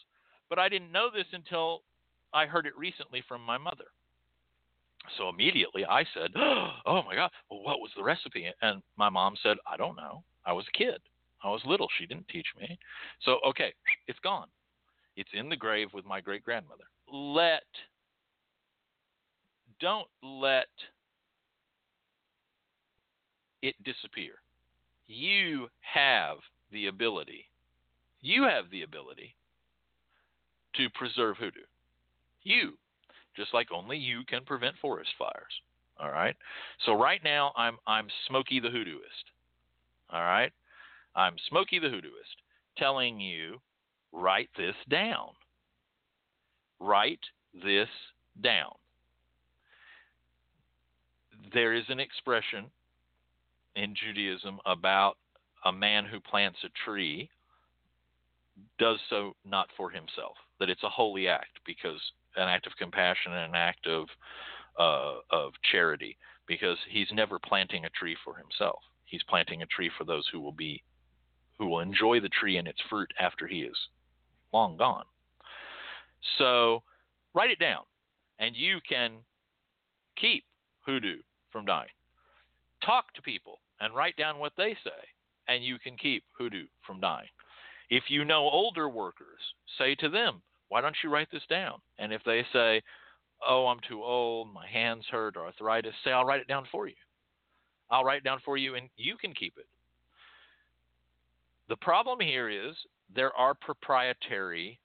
but I didn't know this until I heard it recently from my mother. So immediately I said, Oh my God, well, what was the recipe? And my mom said, I don't know. I was a kid. I was little. She didn't teach me. So, okay, it's gone. It's in the grave with my great grandmother. Let, don't let it disappear. You have the ability, you have the ability to preserve hoodoo. You, just like only you can prevent forest fires. All right. So right now I'm I'm Smokey the Hoodooist. All right. I'm Smokey the Hoodooist telling you write this down. Write this down. There is an expression in Judaism about a man who plants a tree does so not for himself, that it's a holy act because an act of compassion and an act of uh, of charity because he's never planting a tree for himself. He's planting a tree for those who will be who will enjoy the tree and its fruit after he is long gone. So write it down and you can keep hoodoo from dying. Talk to people and write down what they say, and you can keep hoodoo from dying. If you know older workers, say to them, Why don't you write this down? And if they say, Oh, I'm too old, my hands hurt, or arthritis, say, I'll write it down for you. I'll write it down for you, and you can keep it. The problem here is there are proprietary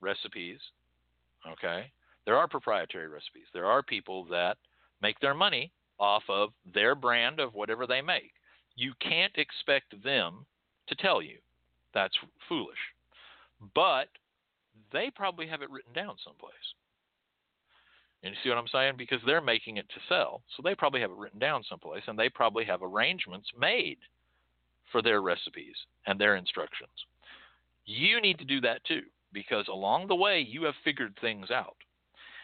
recipes. Okay? There are proprietary recipes. There are people that make their money off of their brand of whatever they make. You can't expect them to tell you. That's foolish. But they probably have it written down someplace. And you see what I'm saying? Because they're making it to sell. So they probably have it written down someplace and they probably have arrangements made for their recipes and their instructions. You need to do that too because along the way you have figured things out.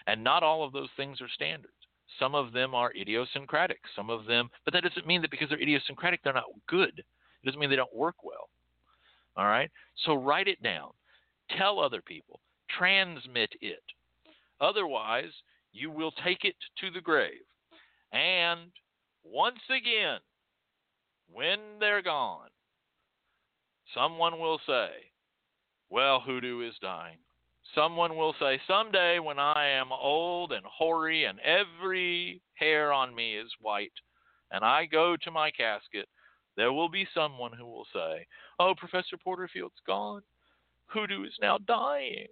And not all of those things are standards. Some of them are idiosyncratic. Some of them, but that doesn't mean that because they're idiosyncratic, they're not good. It doesn't mean they don't work well. All right? So write it down. Tell other people. Transmit it. Otherwise, you will take it to the grave. And once again, when they're gone, someone will say, Well, hoodoo is dying. Someone will say, Someday when I am old and hoary and every hair on me is white, and I go to my casket, there will be someone who will say, Oh, Professor Porterfield's gone. Hoodoo is now dying.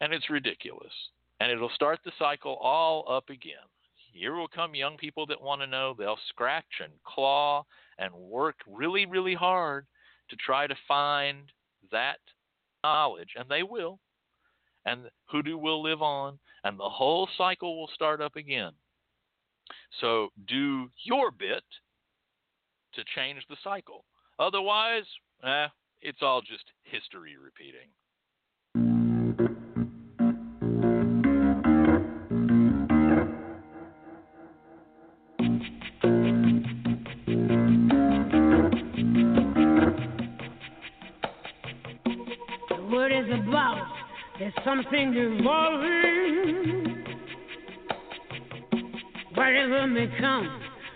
And it's ridiculous. And it'll start the cycle all up again. Here will come young people that want to know. They'll scratch and claw and work really, really hard to try to find that knowledge. And they will. And hoodoo will live on. And the whole cycle will start up again. So do your bit to change the cycle. Otherwise, eh, it's all just history repeating. The word is about there's something evolving. Whatever may come,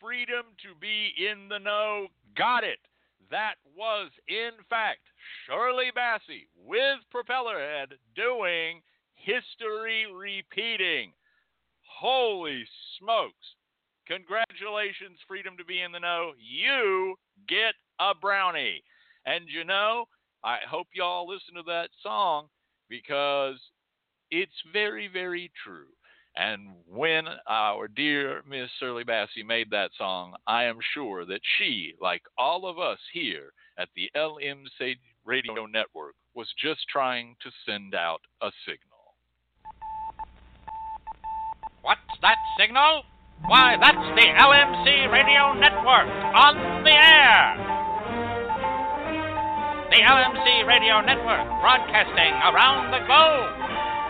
Freedom to be in the know got it. That was, in fact, Shirley Bassey with Propellerhead doing history repeating. Holy smokes. Congratulations, Freedom to Be in the Know. You get a brownie. And you know, I hope y'all listen to that song because it's very, very true. And when our dear Miss Shirley Bassey made that song, I am sure that she, like all of us here at the LMC Radio Network, was just trying to send out a signal. What's that signal? Why, that's the LMC Radio Network on the air. The LMC Radio Network broadcasting around the globe,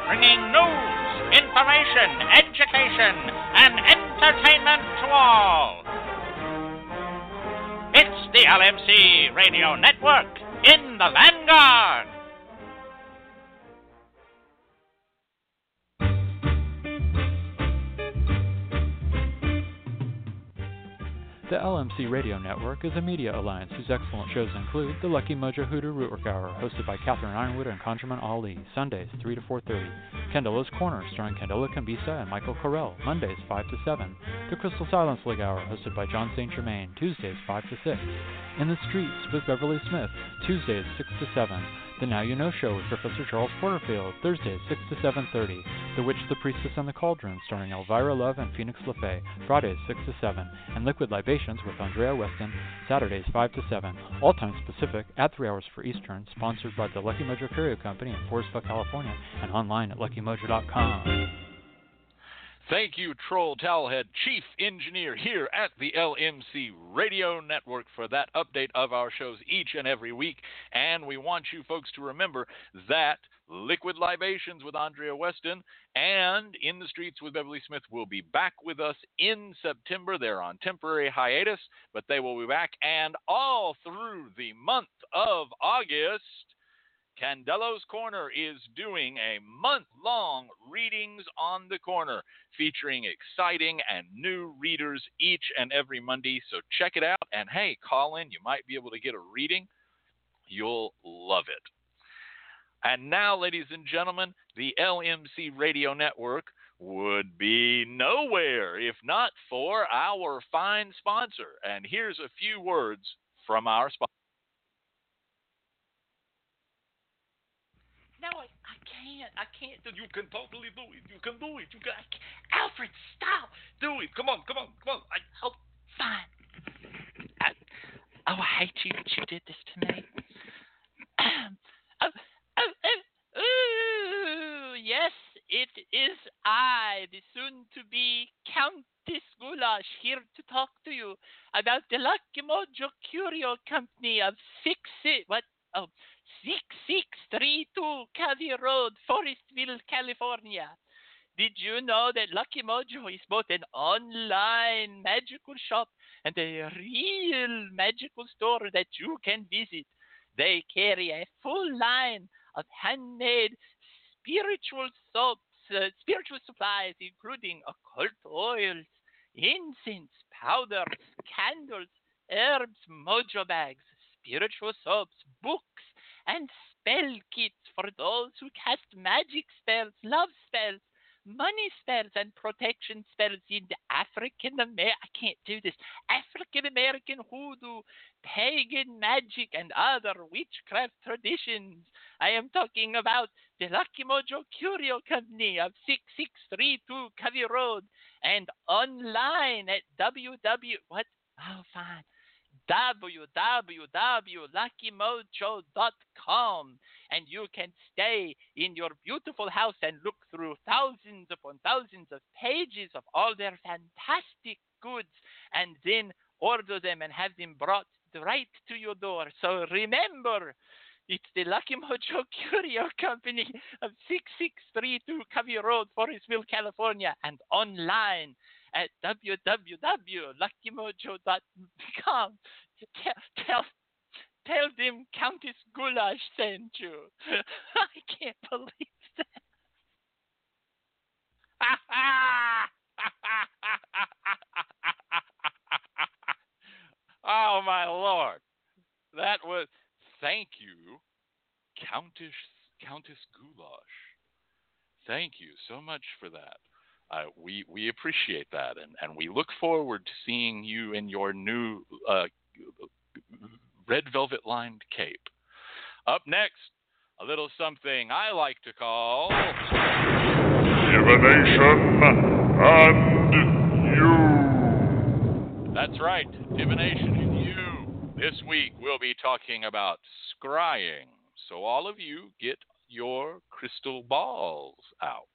bringing news information, education, and entertainment to all. It's the LMC Radio Network in the Vanguard. The LMC Radio Network is a media alliance whose excellent shows include the Lucky Mojo Hoodoo Rootwork Hour, hosted by Catherine Yronwode and Conjurman Ali, Sundays 3 to 4.30. Candelo's Corner, starring Candelo Kimbisa and Michael Correll, Mondays 5 to 7. The Crystal Silence League Hour, hosted by John St. Germain, Tuesdays 5 to 6. In the Streets with Beverly Smith, Tuesdays 6 to 7. The Now You Know Show with Professor Charles Porterfield, Thursdays 6 to 7.30. The Witch, the Priestess, and the Cauldron, starring Elvira Love and Phoenix LeFae, Fridays 6 to 7. And Liquid Libations with Andrea Weston, Saturdays 5 to 7. All times Pacific, at 3 hours for Eastern, sponsored by the Lucky Mojo Curio Company in Forestville, California, and online at luckymojo.com. Thank you, Troll Towelhead, Chief Engineer here at the LMC Radio Network, for that update of our shows each and every week. And we want you folks to remember that Liquid Libations with Andrea Weston and In the Streets with Beverly Smith will be back with us in September. They're on temporary hiatus, but they will be back. And all through the month of August, Candelo's Corner is doing a month long readings on the corner featuring exciting and new readers each and every Monday. So check it out. And hey, call in. You might be able to get a reading. You'll love it. And now, ladies and gentlemen, the LMC Radio Network would be nowhere if not for our fine sponsor. And here's a few words from our sponsor. I, can't. I can't. do- You can totally do it. You can do it. You can. I can't. Alfred, stop. Do it. Come on. Come on. Come on. I, oh, fine. I, oh, I hate you that you did this to me. Oh, oh, oh, oh, ooh, yes, it is I, the soon-to-be Countess Goulash, here to talk to you about the Lucky Mojo Curio Company of Six. What? Oh. 6632 Covey Road, Forestville, California. Did you know that Lucky Mojo is both an online magical shop and a real magical store that you can visit? They carry a full line of handmade spiritual soaps, uh, spiritual supplies, including occult oils, incense, powders, candles, herbs, mojo bags, spiritual soaps, books, and spell kits for those who cast magic spells, love spells, money spells, and protection spells in the African American. I can't do this. African American hoodoo, pagan magic, and other witchcraft traditions. I am talking about the Lucky Mojo Curio Company of 6632 Covey Road and online at www. What? Oh, fine www.luckymojo.com and you can stay in your beautiful house and look through thousands upon thousands of pages of all their fantastic goods and then order them and have them brought right to your door. So remember, it's the Lucky Mojo Curio Company of 6632 Covey Road, Forestville, California, and online at www.luckymojo.com to tell, tell tell them Countess Goulash sent you. I can't believe that. oh my lord. That was thank you, Countess Countess Goulash. Thank you so much for that. Uh, we we appreciate that, and, and we look forward to seeing you in your new uh, red velvet lined cape. Up next, a little something I like to call Divination and you. That's right, divination and you. This week we'll be talking about scrying. So all of you get your crystal balls out.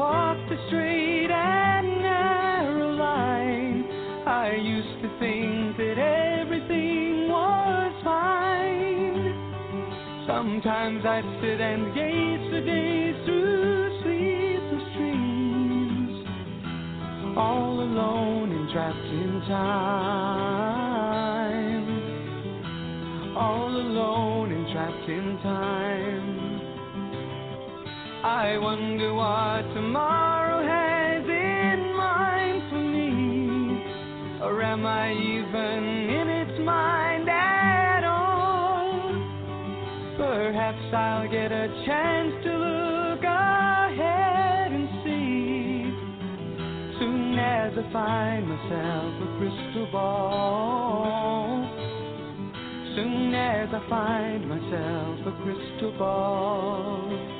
Like to walk the straight and narrow line. I used to think that everything was fine. Sometimes I'd sit and gaze for days through sleepless dreams, all alone and trapped in time. All alone and trapped in time. I wonder what tomorrow has in mind for me. Or am I even in its mind at all? Perhaps I'll get a chance to look ahead and see. Soon as I find myself a crystal ball. Soon as I find myself a crystal ball.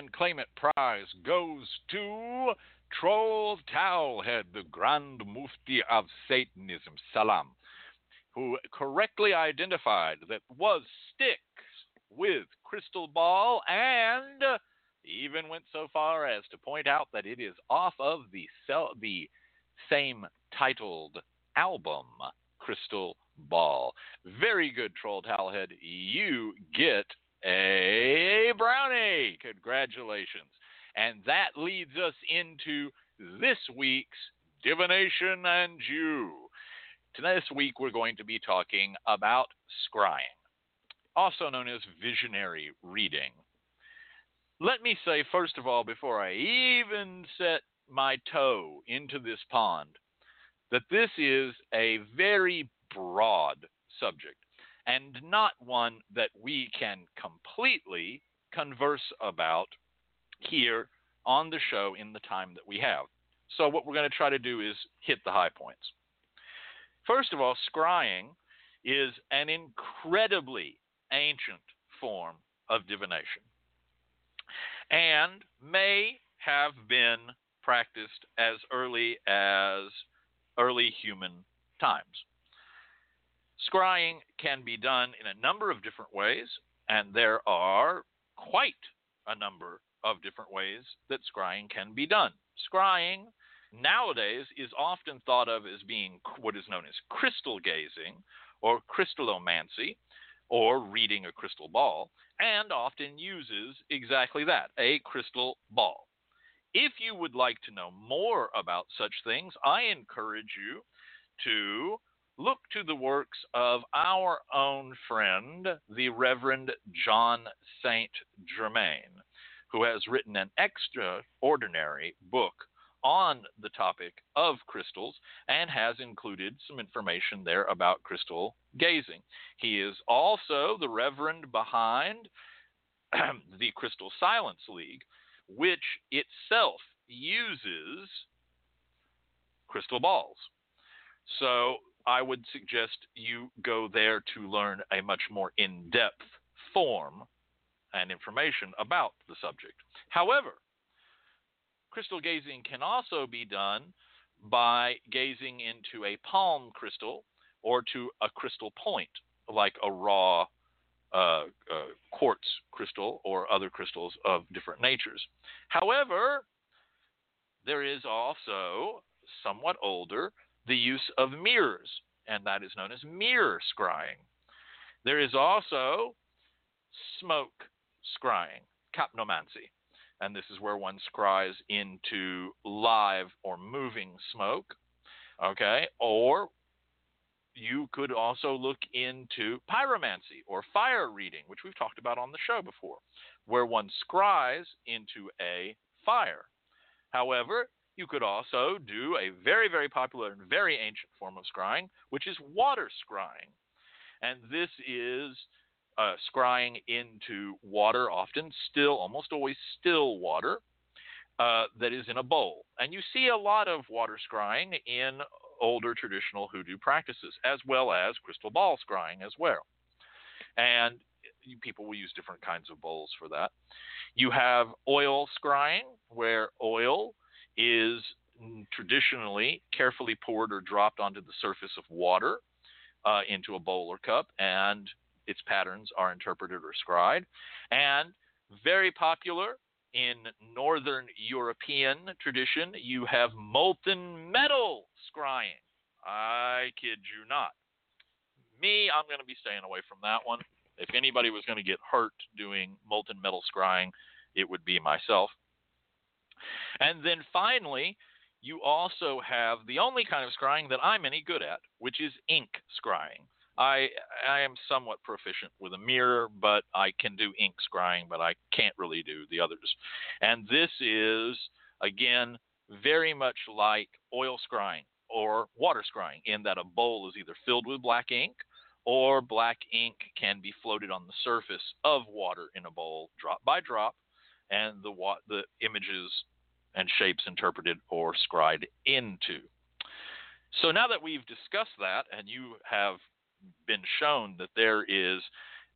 and Claim It prize goes to Troll Towelhead, the Grand Mufti of Satanism, Salam, who correctly identified that was Styx with crystal ball and even went so far as to point out that it is off of the sel- the same titled album, Crystal Ball. Very good, Troll Towelhead. You get a brownie. Congratulations. And that leads us into this week's Divination and Jew. This week we're going to be talking about scrying, also known as visionary reading. Let me say, first of all, before I even set my toe into this pond, that this is a very broad subject and not one that we can completely converse about here on the show in the time that we have. So, what we're going to try to do is hit the high points. First of all, scrying is an incredibly ancient form of divination and may have been practiced as early as early human times. Scrying can be done in a number of different ways, and there are quite a number of different ways that scrying can be done. Scrying nowadays is often thought of as being what is known as crystal gazing or crystallomancy or reading a crystal ball, and often uses exactly that a crystal ball. If you would like to know more about such things, I encourage you to look to the works of our own friend, the Reverend John St. Germain, who has written an extraordinary book on the topic of crystals and has included some information there about crystal gazing. He is also the Reverend behind the Crystal Silence League, which itself uses crystal balls. So I would suggest you go there to learn a much more in depth form and information about the subject. However, crystal gazing can also be done by gazing into a palm crystal or to a crystal point, like a raw uh, uh, quartz crystal or other crystals of different natures. However, there is also somewhat older the use of mirrors, and that is known as mirror scrying. There is also smoke scrying, capnomancy, and this is where one scries into live or moving smoke. Okay, or you could also look into pyromancy or fire reading, which we've talked about on the show before, where one scries into a fire. However, you could also do a very, very popular and very ancient form of scrying, which is water scrying. And this is uh, scrying into water, often still, almost always still water, uh, that is in a bowl. And you see a lot of water scrying in older traditional hoodoo practices, as well as crystal ball scrying as well. And people will use different kinds of bowls for that. You have oil scrying, where oil is traditionally carefully poured or dropped onto the surface of water uh, into a bowl or cup, and its patterns are interpreted or scried. And very popular in Northern European tradition, you have molten metal scrying. I kid you not. Me, I'm going to be staying away from that one. If anybody was going to get hurt doing molten metal scrying, it would be myself. And then finally, you also have the only kind of scrying that I'm any good at, which is ink scrying. I I am somewhat proficient with a mirror, but I can do ink scrying, but I can't really do the others. And this is again very much like oil scrying or water scrying, in that a bowl is either filled with black ink or black ink can be floated on the surface of water in a bowl, drop by drop, and the the images and shapes interpreted or scried into. So now that we've discussed that, and you have been shown that there is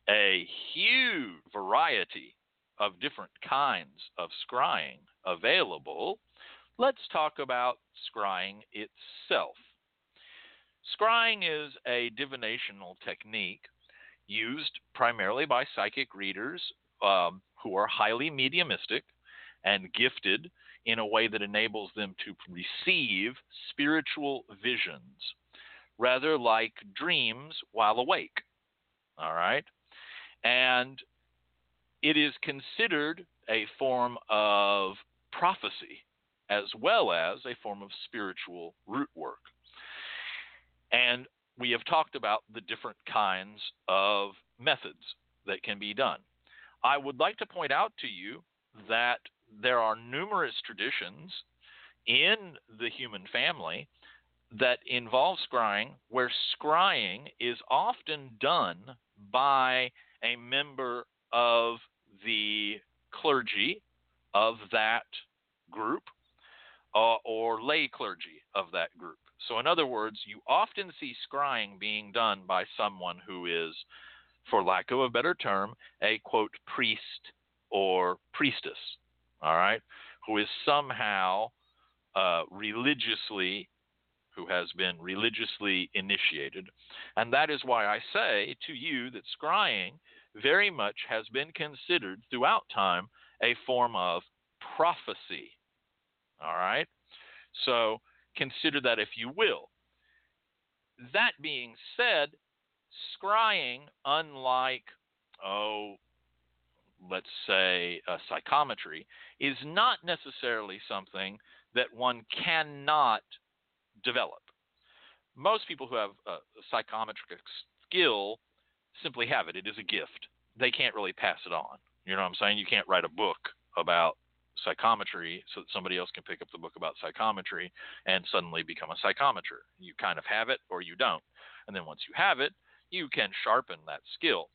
a huge variety of different kinds of scrying available, let's talk about scrying itself. Scrying is a divinational technique used primarily by psychic readers um, who are highly mediumistic and gifted in a way that enables them to receive spiritual visions, rather like dreams while awake. All right? And it is considered a form of prophecy as well as a form of spiritual root work. And we have talked about the different kinds of methods that can be done. I would like to point out to you that there are numerous traditions in the human family that involve scrying, where scrying is often done by a member of the clergy of that group uh, or lay clergy of that group. So, in other words, you often see scrying being done by someone who is, for lack of a better term, a quote, priest or priestess, all right, who is somehow uh, religiously, who has been religiously initiated. And that is why I say to you that scrying very much has been considered throughout time a form of prophecy. All right? So consider that if you will. That being said, scrying, unlike, oh, let's say psychometry, is not necessarily something that one cannot develop. Most people who have a psychometric skill simply have it. It is a gift. They can't really pass it on. You know what I'm saying? You can't write a book about psychometry so that somebody else can pick up the book about psychometry and suddenly become a psychometer. You kind of have it or you don't. And then once you have it, you can sharpen that skill.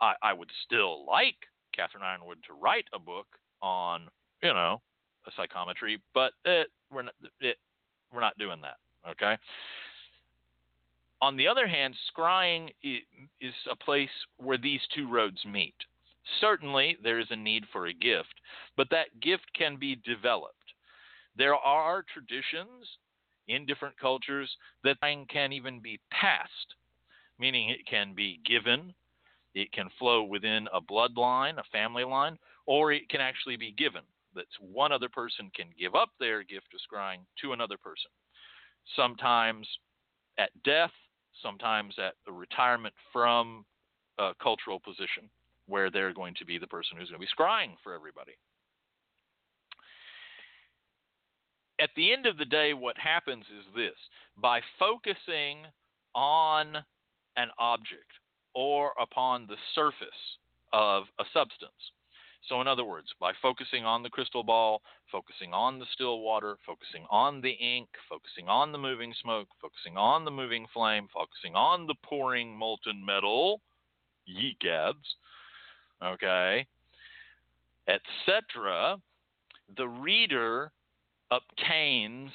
I, I would still like Catherine Yronwode to write a book on, you know, a psychometry, but it, we're not, it, we're not doing that. Okay. On the other hand, scrying is a place where these two roads meet. Certainly, there is a need for a gift, but that gift can be developed. There are traditions in different cultures that can even be passed, meaning it can be given, it can flow within a bloodline, a family line, or it can actually be given. That one other person can give up their gift of scrying to another person. Sometimes at death, sometimes at retirement from a cultural position where they're going to be the person who's going to be scrying for everybody. At the end of the day, what happens is this by focusing on an object or upon the surface of a substance, so, in other words, by focusing on the crystal ball, focusing on the still water, focusing on the ink, focusing on the moving smoke, focusing on the moving flame, focusing on the pouring molten metal, yeegads, okay, etc., the reader obtains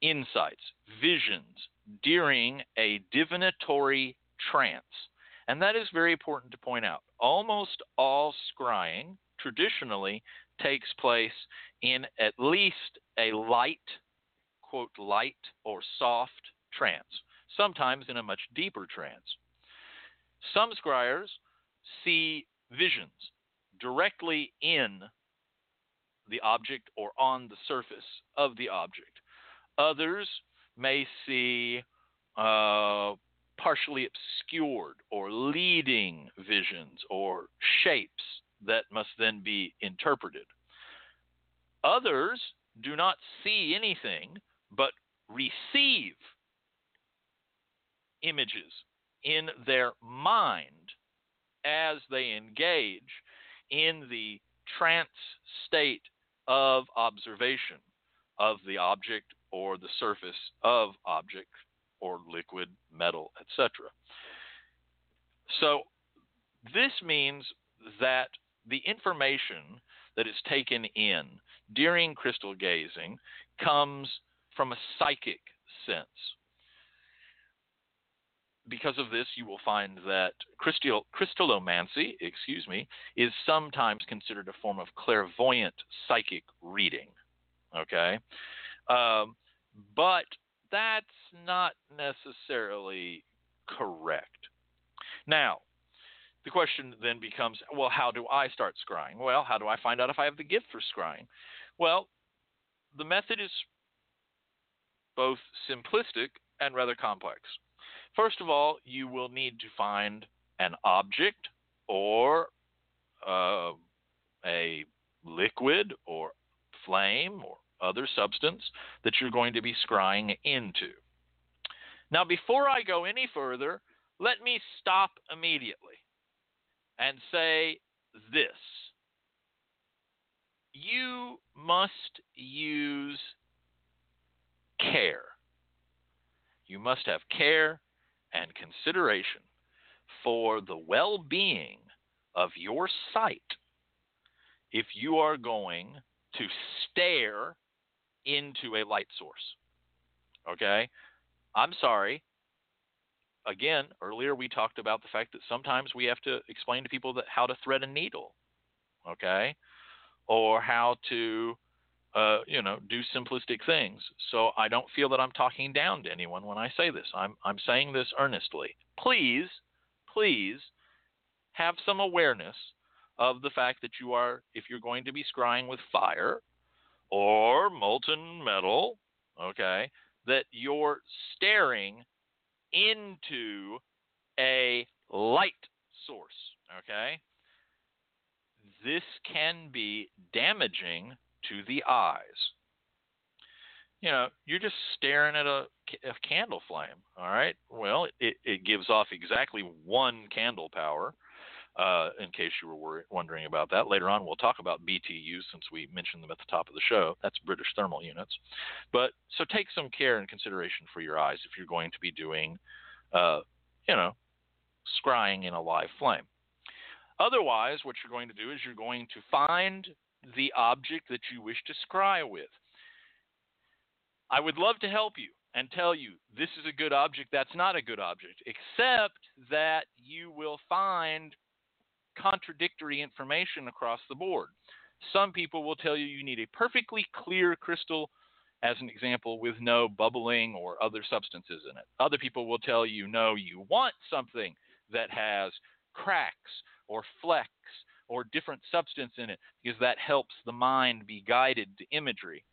insights, visions during a divinatory trance. And that is very important to point out. Almost all scrying traditionally takes place in at least a light, quote, light or soft trance, sometimes in a much deeper trance. Some scryers see visions directly in the object or on the surface of the object. Others may see uh, partially obscured or leading visions or shapes that must then be interpreted. Others do not see anything but receive images in their mind as they engage in the trance state of observation of the object or the surface of object or liquid, metal, etc. So this means that the information that is taken in during crystal gazing comes from a psychic sense. because of this, you will find that crystal, crystallomancy, excuse me, is sometimes considered a form of clairvoyant psychic reading. Okay, um, but that's not necessarily correct. Now, the question then becomes well, how do I start scrying? Well, how do I find out if I have the gift for scrying? Well, the method is both simplistic and rather complex. First of all, you will need to find an object or uh, a liquid or flame or other substance that you're going to be scrying into. Now, before I go any further, let me stop immediately and say this. You must use care. You must have care and consideration for the well being of your sight if you are going to stare into a light source. Okay? I'm sorry. Again, earlier we talked about the fact that sometimes we have to explain to people that how to thread a needle. Okay? Or how to uh, you know, do simplistic things. So I don't feel that I'm talking down to anyone when I say this. I'm I'm saying this earnestly. Please, please have some awareness of the fact that you are if you're going to be scrying with fire or molten metal, okay, that you're staring into a light source, okay? This can be damaging to the eyes. You know, you're just staring at a, a candle flame. All right. Well, it, it gives off exactly one candle power. Uh, in case you were wondering about that. Later on, we'll talk about BTU since we mentioned them at the top of the show. That's British thermal units. But so take some care and consideration for your eyes if you're going to be doing, uh, you know, scrying in a live flame. Otherwise, what you're going to do is you're going to find the object that you wish to scry with. I would love to help you and tell you this is a good object, that's not a good object, except that you will find contradictory information across the board. Some people will tell you you need a perfectly clear crystal, as an example, with no bubbling or other substances in it. Other people will tell you no, you want something that has cracks or flecks or different substance in it because that helps the mind be guided to imagery.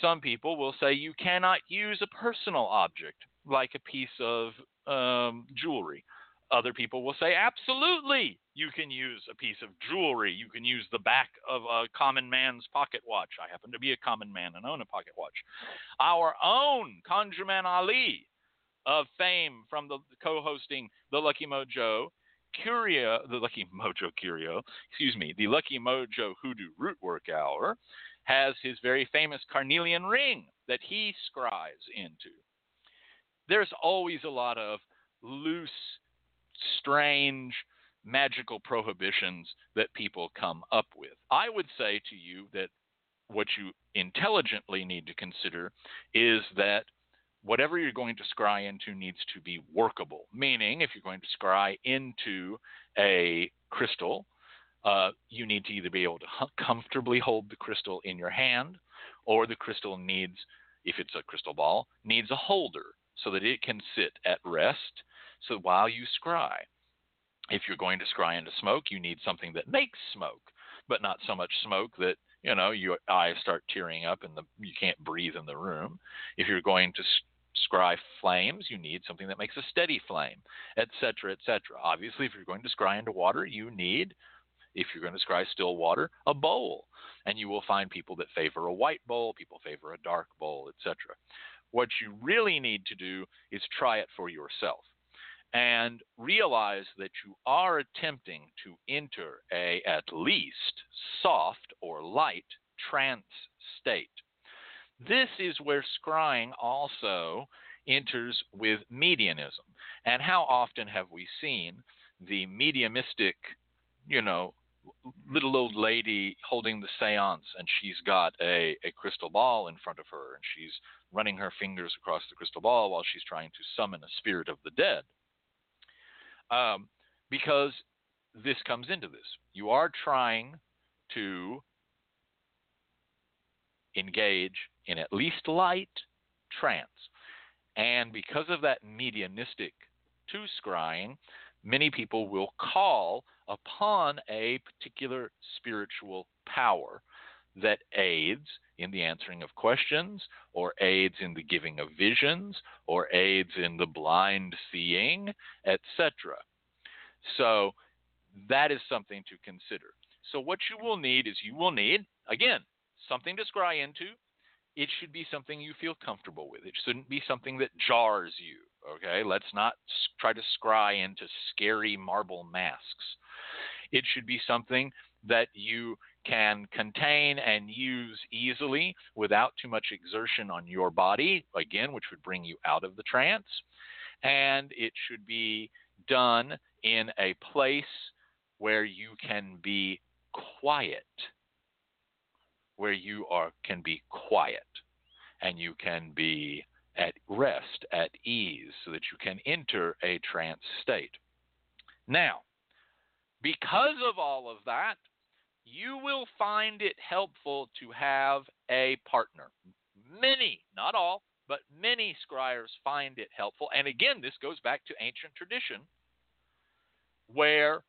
Some people will say you cannot use a personal object like a piece of um, jewelry. Other people will say, absolutely, you can use a piece of jewelry. You can use the back of a common man's pocket watch. I happen to be a common man and own a pocket watch. Our own Conjureman Ali of fame from the co-hosting The Lucky Mojo Curio, the Lucky Mojo Curio, excuse me, the Lucky Mojo Hoodoo Rootwork Hour has his very famous carnelian ring that he scries into. There's always a lot of loose, strange, magical prohibitions that people come up with. I would say to you that what you intelligently need to consider is that whatever you're going to scry into needs to be workable. Meaning, if you're going to scry into a crystal, uh, you need to either be able to comfortably hold the crystal in your hand, or the crystal needs, if it's a crystal ball, needs a holder so that it can sit at rest. So while you scry, if you're going to scry into smoke, you need something that makes smoke, but not so much smoke that you know your eyes start tearing up and the, you can't breathe in the room. If you're going to scry flames, you need something that makes a steady flame, etc., etc. Obviously, if you're going to scry into water, you need, if you're going to scry still water, a bowl. And you will find people that favor a white bowl, people favor a dark bowl, etc. What you really need to do is try it for yourself and realize that you are attempting to enter a at least soft or light trance state. This is where scrying also enters with medianism. And how often have we seen the mediumistic, you know, little old lady holding the seance, and she's got a, a crystal ball in front of her, and she's running her fingers across the crystal ball while she's trying to summon a spirit of the dead. Um, because this comes into this. You are trying to engage in at least light trance. And because of that mediumistic to scrying, many people will call upon a particular spiritual power that aids in the answering of questions, or aids in the giving of visions, or aids in the blind seeing, etc. So that is something to consider. So what you will need is you will need, again, something to scry into. It should be something you feel comfortable with. It shouldn't be something that jars you. Okay, let's not try to scry into scary marble masks. It should be something that you can contain and use easily without too much exertion on your body, again, which would bring you out of the trance. And it should be done in a place where you can be quiet, where you are can be quiet and you can be at rest, at ease, so that you can enter a trance state. Now, because of all of that, you will find it helpful to have a partner. Many, not all, but many scryers find it helpful. And again, this goes back to ancient tradition where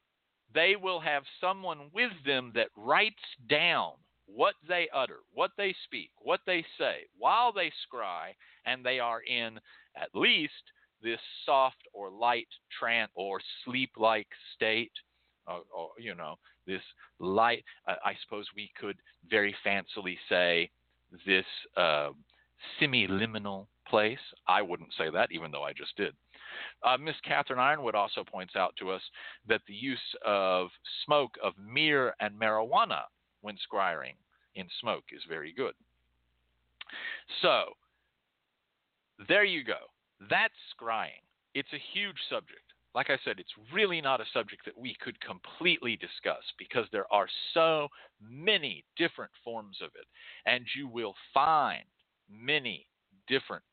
they will have someone with them that writes down what they utter, what they speak, what they say while they scry, and they are in at least this soft or light trance or sleep like state, or, or, you know, this light, uh, I suppose we could very fancily say this uh, semiliminal place. I wouldn't say that, even though I just did. Uh, Miss Catherine Yronwode also points out to us that the use of smoke of myrrh and marijuana when scrying in smoke is very good. So, there you go. That's scrying. It's a huge subject. Like I said, it's really not a subject that we could completely discuss because there are so many different forms of it, and you will find many different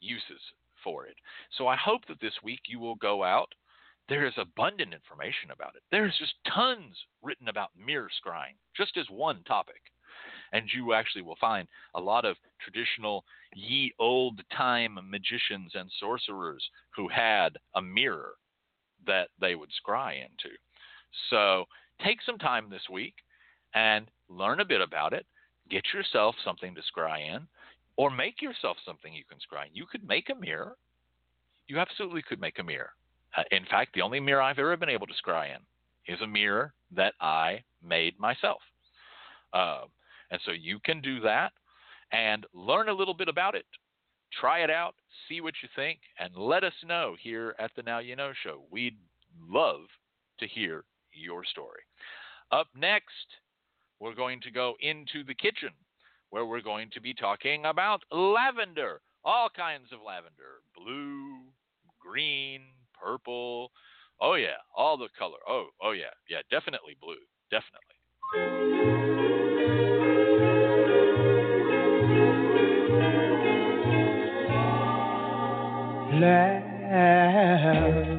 uses for it. So I hope that this week you will go out. There is abundant information about it. There's just tons written about mirror scrying, just as one topic. And you actually will find a lot of traditional ye old time magicians and sorcerers who had a mirror that they would scry into. So take some time this week and learn a bit about it. Get yourself something to scry in, or make yourself something you can scry. In. You could make a mirror. You absolutely could make a mirror. Uh, in fact, the only mirror I've ever been able to scry in is a mirror that I made myself. Uh, and so you can do that and learn a little bit about it. Try it out, see what you think, and let us know here at the Now You Know Show. We'd love to hear your story. Up next, we're going to go into the kitchen where we're going to be talking about lavender, all kinds of lavender blue, green, purple. Oh, yeah, all the color. Oh, oh, yeah, yeah, definitely blue, definitely. Lavender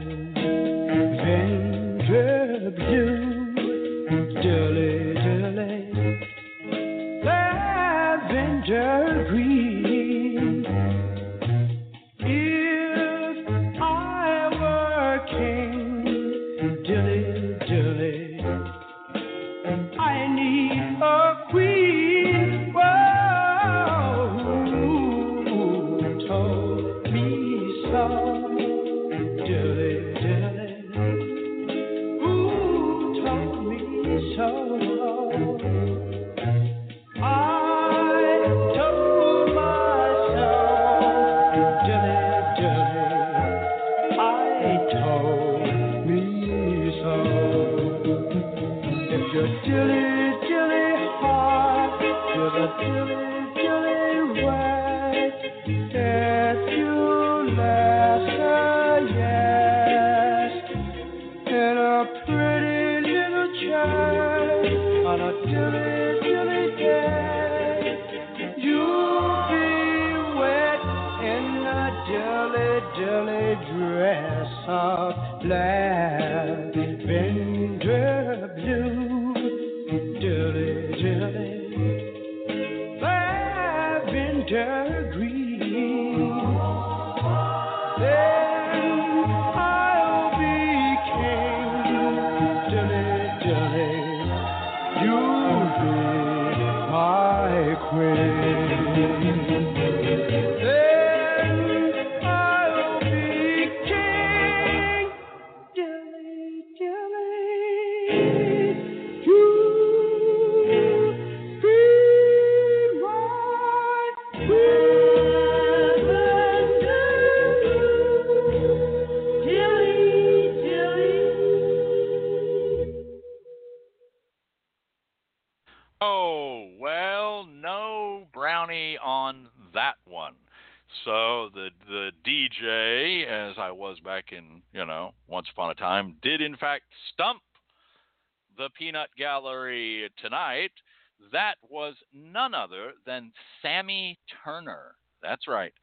Turner. That's right,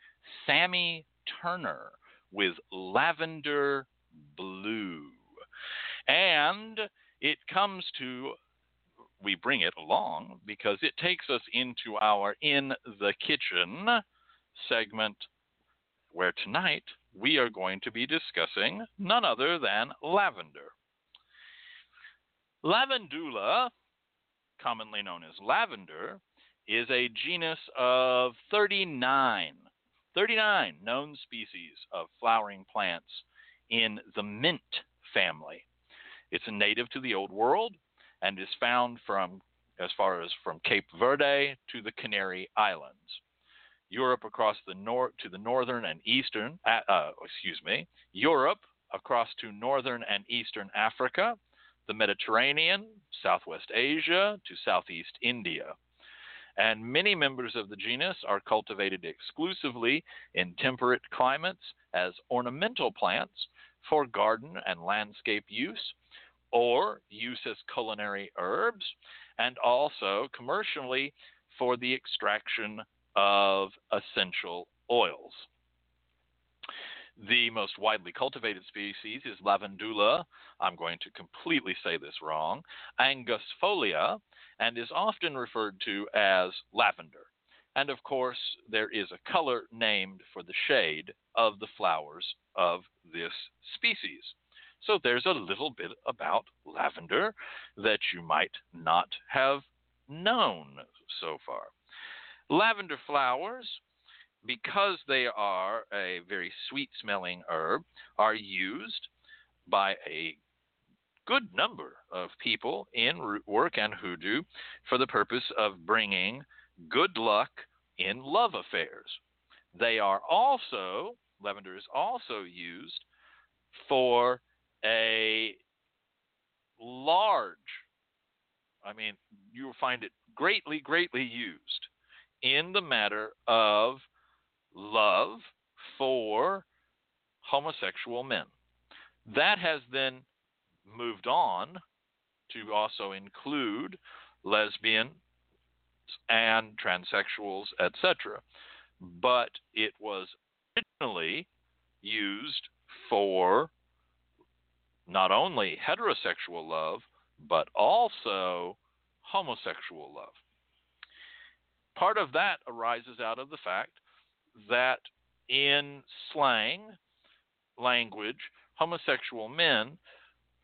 Sammy Turner with Lavender Blue. And it comes to we bring it along because it takes us into our In the Kitchen segment, where tonight we are going to be discussing none other than lavender. Lavandula, commonly known as lavender, is a genus of 39, 39 known species of flowering plants in the mint family. It's native to the Old World and is found from as far as from Cape Verde to the Canary Islands. Europe across the north to the northern and eastern, uh, excuse me, Europe across to northern and eastern Africa, the Mediterranean, Southwest Asia to Southeast India. And many members of the genus are cultivated exclusively in temperate climates as ornamental plants for garden and landscape use or use as culinary herbs, and also commercially for the extraction of essential oils. The most widely cultivated species is Lavandula, I'm going to completely say this wrong, angustifolia, and is often referred to as lavender. And of course, there is a color named for the shade of the flowers of this species. So there's a little bit about lavender that you might not have known so far. Lavender flowers, because they are a very sweet smelling herb, are used by a good number of people in root work and hoodoo for the purpose of bringing good luck in love affairs. They are also, lavender is also used for a large, I mean, you will find it greatly, greatly used in the matter of love for homosexual men. That has then moved on to also include lesbian and transsexuals, etc. But it was originally used for not only heterosexual love, but also homosexual love. Part of that arises out of the fact that in slang language, homosexual men,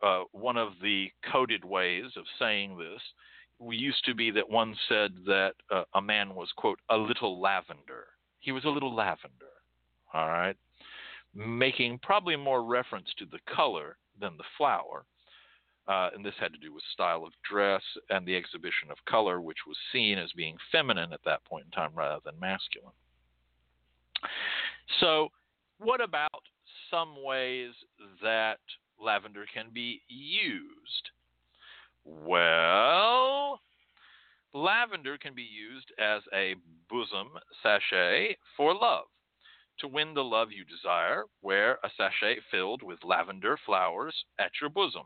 uh, one of the coded ways of saying this, we used to be that one said that uh, a man was, quote, a little lavender. He was a little lavender, all right? Making probably more reference to the color than the flower. Uh, and this had to do with style of dress and the exhibition of color, which was seen as being feminine at that point in time rather than masculine. So, what about some ways that lavender can be used? Well, lavender can be used as a bosom sachet for love. To win the love you desire, wear a sachet filled with lavender flowers at your bosom.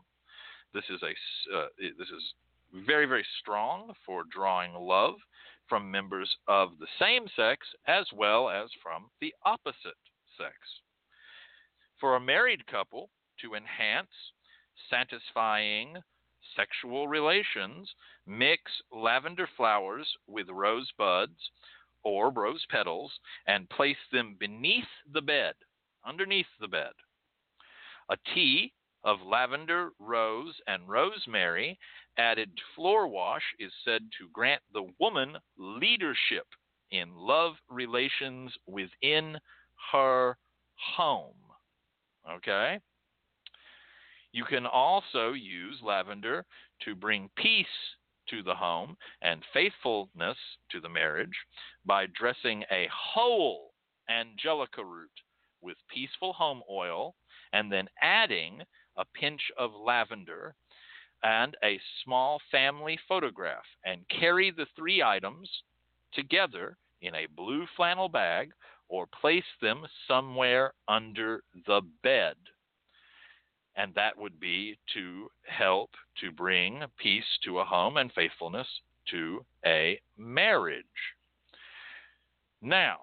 This is a uh, this is very, very strong for drawing love from members of the same sex as well as from the opposite sex. For a married couple to enhance satisfying sexual relations, mix lavender flowers with rose buds or rose petals and place them beneath the bed, underneath the bed. A tea of lavender, rose, and rosemary added floor wash is said to grant the woman leadership in love relations within her home. Okay? You can also use lavender to bring peace to the home and faithfulness to the marriage by dressing a whole angelica root with peaceful home oil and then adding a pinch of lavender and a small family photograph and carry the three items together in a blue flannel bag or place them somewhere under the bed and that would be to help to bring peace to a home and faithfulness to a marriage. Now,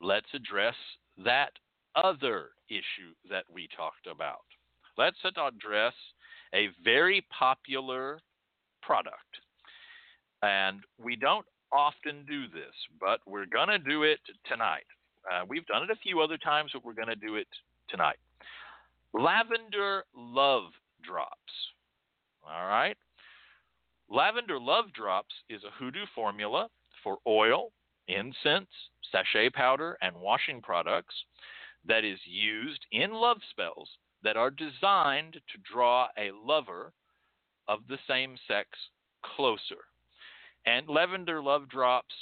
let's address that other issue that we talked about. Let's address a very popular product. And we don't often do this, but we're going to do it tonight. Uh, we've done it a few other times, but we're going to do it tonight. Lavender Love Drops. All right. Lavender Love Drops is a hoodoo formula for oil, incense, sachet powder, and washing products that is used in love spells that are designed to draw a lover of the same sex closer. And Lavender Love Drops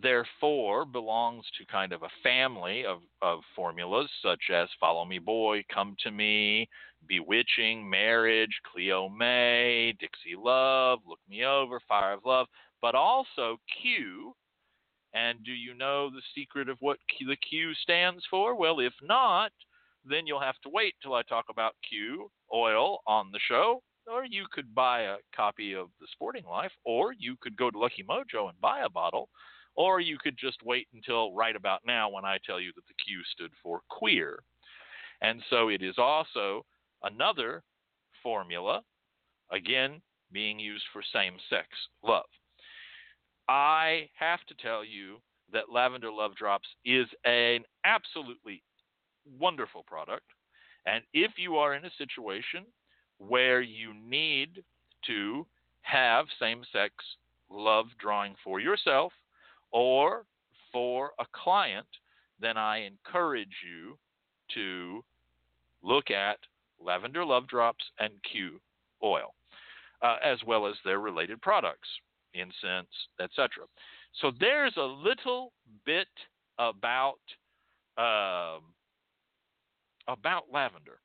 therefore belongs to kind of a family of, of formulas such as Follow Me Boy, Come to Me, Bewitching, Marriage, Cleo May, Dixie Love, Look Me Over, Fire of Love, but also Q. And do you know the secret of what Q, the Q stands for? Well, if not, then you'll have to wait till I talk about Q oil on the show. Or you could buy a copy of The Sporting Life, or you could go to Lucky Mojo and buy a bottle or you could just wait until right about now when I tell you that the Q stood for queer. And so it is also another formula, again, being used for same sex love. I have to tell you that Lavender Love Drops is an absolutely wonderful product. And if you are in a situation where you need to have same sex love drawing for yourself, or for a client, then I encourage you to look at lavender love drops and Q oil, uh, as well as their related products, incense, etc. So there's a little bit about um, about lavender.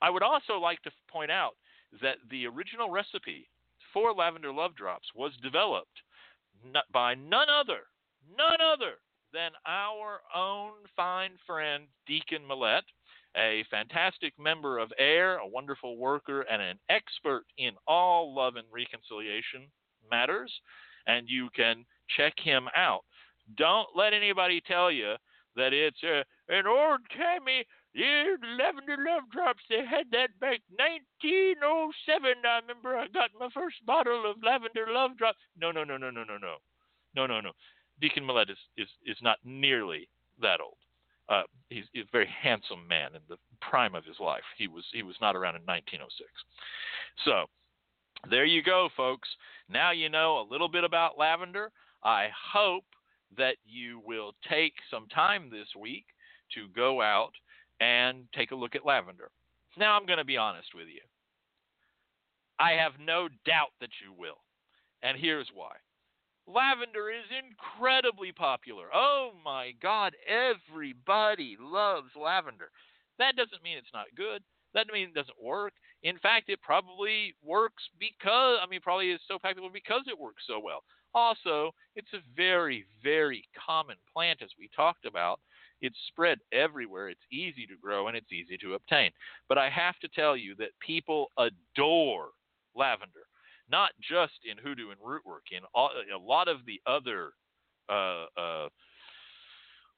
I would also like to point out that the original recipe for lavender love drops was developed by none other none other than our own fine friend Deacon Millett, a fantastic member of AIRR, a wonderful worker, and an expert in all love and reconciliation matters. And you can check him out. Don't let anybody tell you that it's uh, an old timey yeah, Lavender Love Drops, they had that back 1907. I remember I got my first bottle of Lavender Love Drops. No, no, no, no, no, no, no. No, no, no. Deacon Millett is, is, is not nearly that old. Uh, he's, he's a very handsome man in the prime of his life. He was he was not around in 1906. So there you go, folks. Now you know a little bit about lavender. I hope that you will take some time this week to go out and take a look at lavender. Now I'm going to be honest with you. I have no doubt that you will. And here's why. Lavender is incredibly popular. Oh my God, everybody loves lavender. That doesn't mean it's not good. That doesn't mean it doesn't work. In fact, it probably works because, I mean, probably is so popular because it works so well. Also, it's a very, very common plant, as we talked about. It's spread everywhere. It's easy to grow and it's easy to obtain. But I have to tell you that people adore lavender. not just in hoodoo and root work, in all, a lot of the other, uh, uh,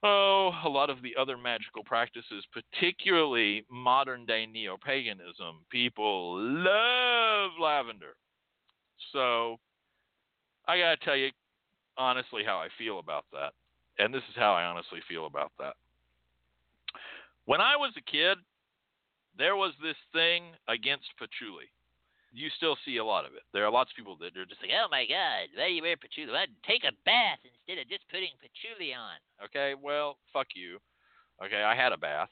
oh, a lot of the other magical practices, particularly modern day neo paganism. People love lavender. So I got to tell you honestly how I feel about that. And this is how I honestly feel about that. When I was a kid, there was this thing against patchouli. You still see a lot of it. There are lots of people that are just like, oh my God, why do you wear patchouli? Well, take a bath instead of just putting patchouli on. Okay, well, fuck you. Okay, I had a bath,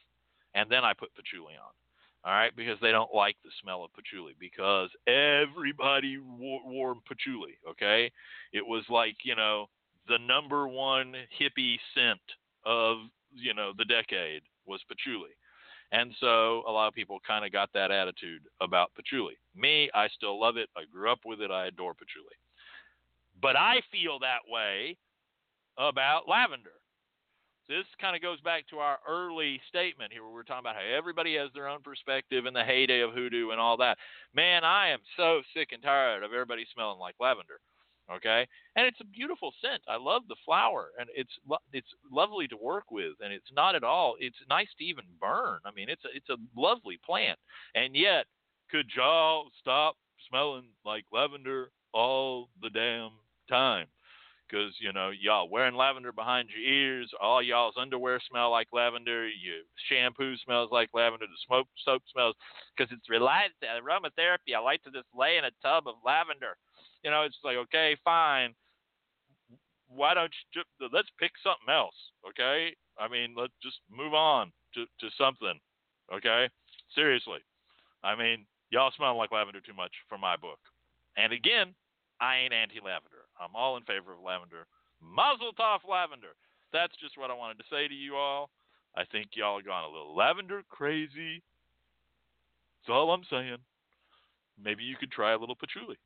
and then I put patchouli on. All right, because they don't like the smell of patchouli because everybody wore, wore patchouli. Okay, it was like you know the number one hippie scent of you know the decade was patchouli. And so a lot of people kind of got that attitude about patchouli. Me, I still love it. I grew up with it. I adore patchouli. But I feel that way about lavender. This kind of goes back to our early statement here where we are talking about how everybody has their own perspective in the heyday of hoodoo and all that. Man, I am so sick and tired of everybody smelling like lavender okay? And it's a beautiful scent i love the flower and it's it's lovely to work with and it's not at all it's nice to even burn i mean it's a, it's a lovely plant and yet could y'all stop smelling like lavender all the damn time? Because you know y'all wearing lavender behind your ears all y'all's underwear smell like lavender your shampoo smells like lavender the smoke soap smells because it's related to aromatherapy i like to just lay in a tub of lavender you know, it's like, okay, fine. Why don't you just, let's pick something else, okay? I mean, let's just move on to, to something, okay? Seriously. I mean, y'all smell like lavender too much for my book. And again, I ain't anti lavender. I'm all in favor of lavender. Muzzle off lavender. That's just what I wanted to say to you all. I think y'all gone a little lavender crazy. That's all I'm saying. Maybe you could try a little patchouli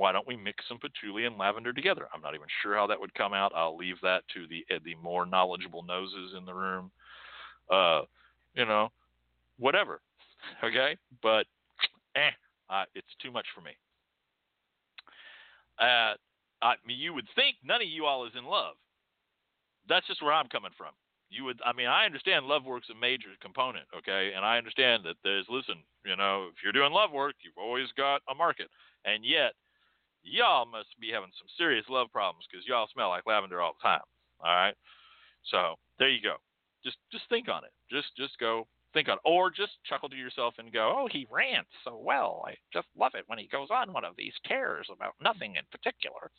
why don't we mix some patchouli and lavender together? I'm not even sure how that would come out. I'll leave that to the uh, the more knowledgeable noses in the room. Uh, you know, whatever. Okay, but eh, uh, it's too much for me. Uh, I mean, you would think none of you all is in love. That's just where I'm coming from. You would, I mean, I understand love work's a major component, okay, and I understand that there's, listen, you know, if you're doing love work, you've always got a market, and yet y'all must be having some serious love problems because y'all smell like lavender all the time. All right. So there you go. Just just think on it. Just just go think on it. Or just chuckle to yourself and go, Oh, he rants so well. I just love it when he goes on one of these tears about nothing in particular.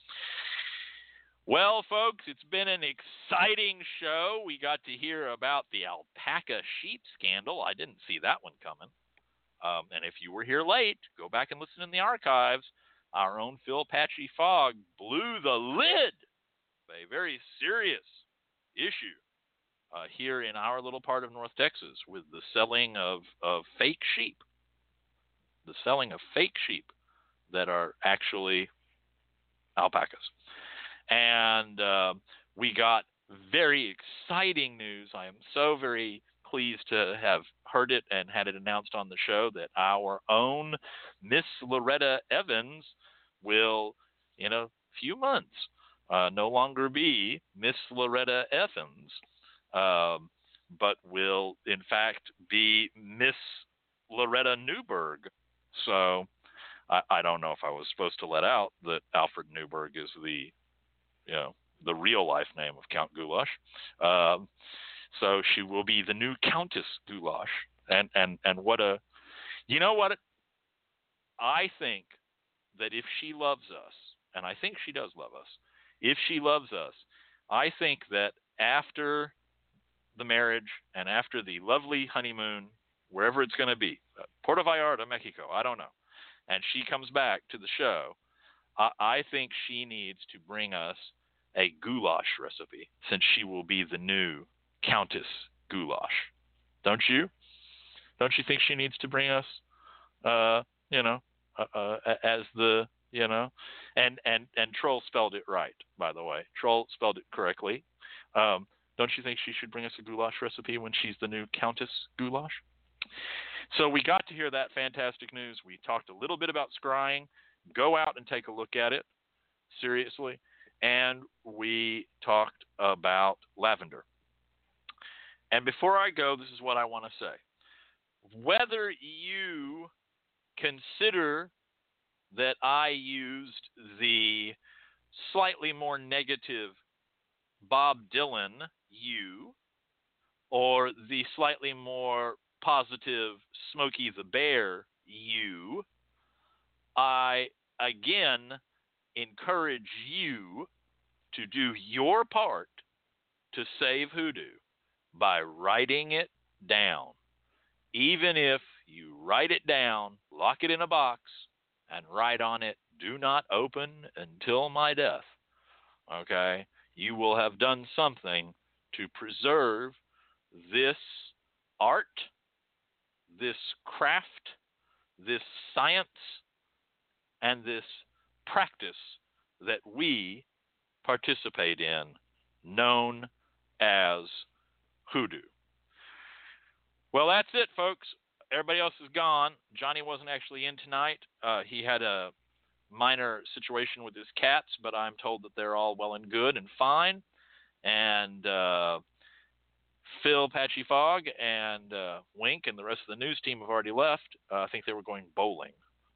Well, folks, it's been an exciting show. We got to hear about the alpaca sheep scandal. I didn't see that one coming. Um, and if you were here late, go back and listen in the archives our own Phil Patchy Fogg blew the lid of a very serious issue uh, here in our little part of North Texas with the selling of, of fake sheep. The selling of fake sheep that are actually alpacas. And uh, we got very exciting news. I am so very pleased to have heard it and had it announced on the show that our own Miss Loretta Evans will, in a few months, uh, no longer be Miss Loretta Evans, um, but will, in fact, be Miss Loretta Newberg. So I, I, don't know if I was supposed to let out that Alfred Newberg is the, you know, the real life name of Count Goulash. Um, so she will be the new Countess Goulash. And, and, and what a, you know what? I think that if she loves us, and I think she does love us, if she loves us, I think that after the marriage and after the lovely honeymoon, wherever it's going to be, uh, Puerto Vallarta, Mexico, I don't know, and she comes back to the show, I, I think she needs to bring us a goulash recipe since she will be the new Countess Goulash. Don't you? Don't you think she needs to bring us, uh, you know, uh, uh as the you know, and and and Troll spelled it right, by the way. Troll spelled it correctly. Um, don't you think she should bring us a goulash recipe when she's the new Countess Goulash? So we got to hear that fantastic news. We talked a little bit about scrying, go out and take a look at it seriously. And we talked about lavender. And before I go, this is what I want to say. Whether you consider that I used the slightly more negative Bob Dylan you or the slightly more positive Smokey the Bear you, I again encourage you to do your part to save hoodoo by writing it down. Even if you write it down, lock it in a box, and write on it, do not open until my death. Okay? You will have done something to preserve this art, this craft, this science, and this practice that we participate in, known as hoodoo. Well, that's it, folks. Everybody else is gone. Johnny wasn't actually in tonight. Uh, he had a minor situation with his cats, but I'm told that they're all well and good and fine. And uh, Phil, Patchy Fog, and uh, Wink, and the rest of the news team have already left. Uh, I think they were going bowling,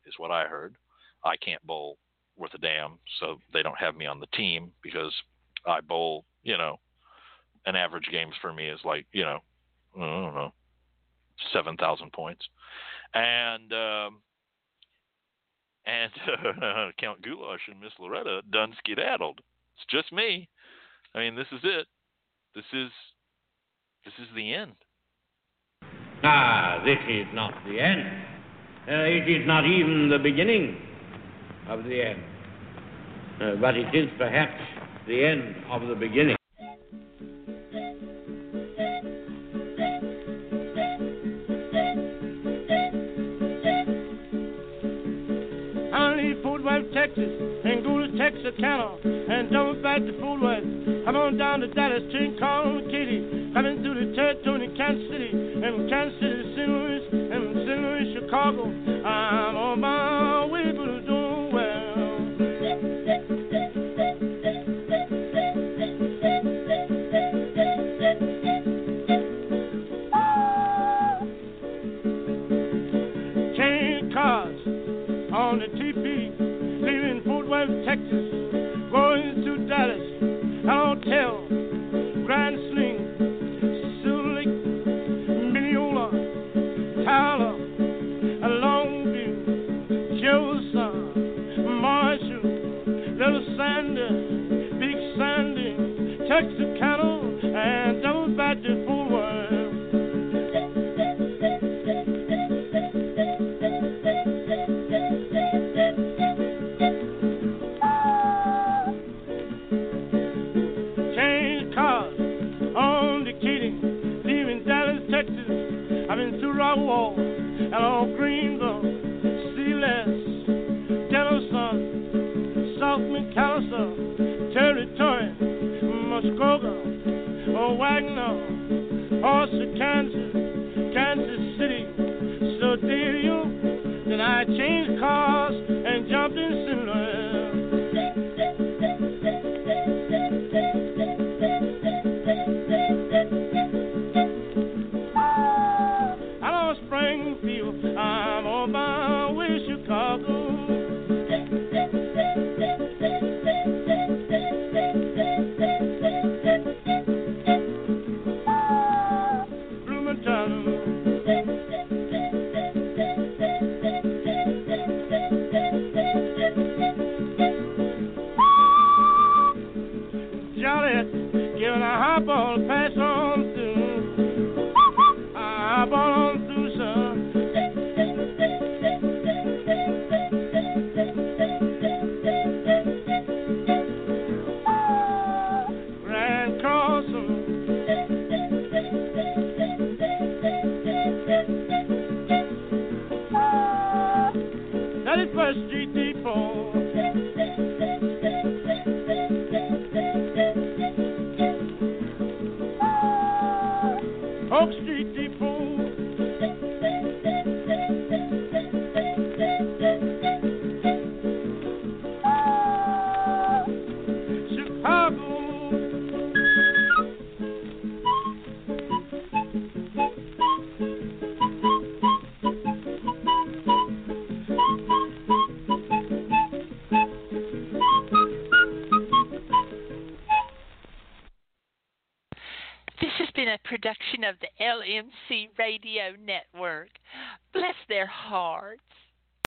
is what I heard. I can't bowl worth a damn, so they don't have me on the team because I bowl. You know, an average games for me is like you know, I don't know, seven thousand points, and um, and Count Goulash and Miss Loretta done skedaddled. It's just me. I mean, this is it. This is this is the end. Ah, this is not the end. Uh, it is not even the beginning of the end. Uh, but it is perhaps the end of the beginning. Texas, and go to Texarkana, and don't back to Fort Worth. I'm on down to Dallas, train calling Katy, coming through the territory in Kansas City, and Kansas City, St. Louis, and St. Louis, Chicago. I'm on my Oh, Wagner, oh, Horse, Kansas, Kansas City, So dear you, Then I changed cars and jumped in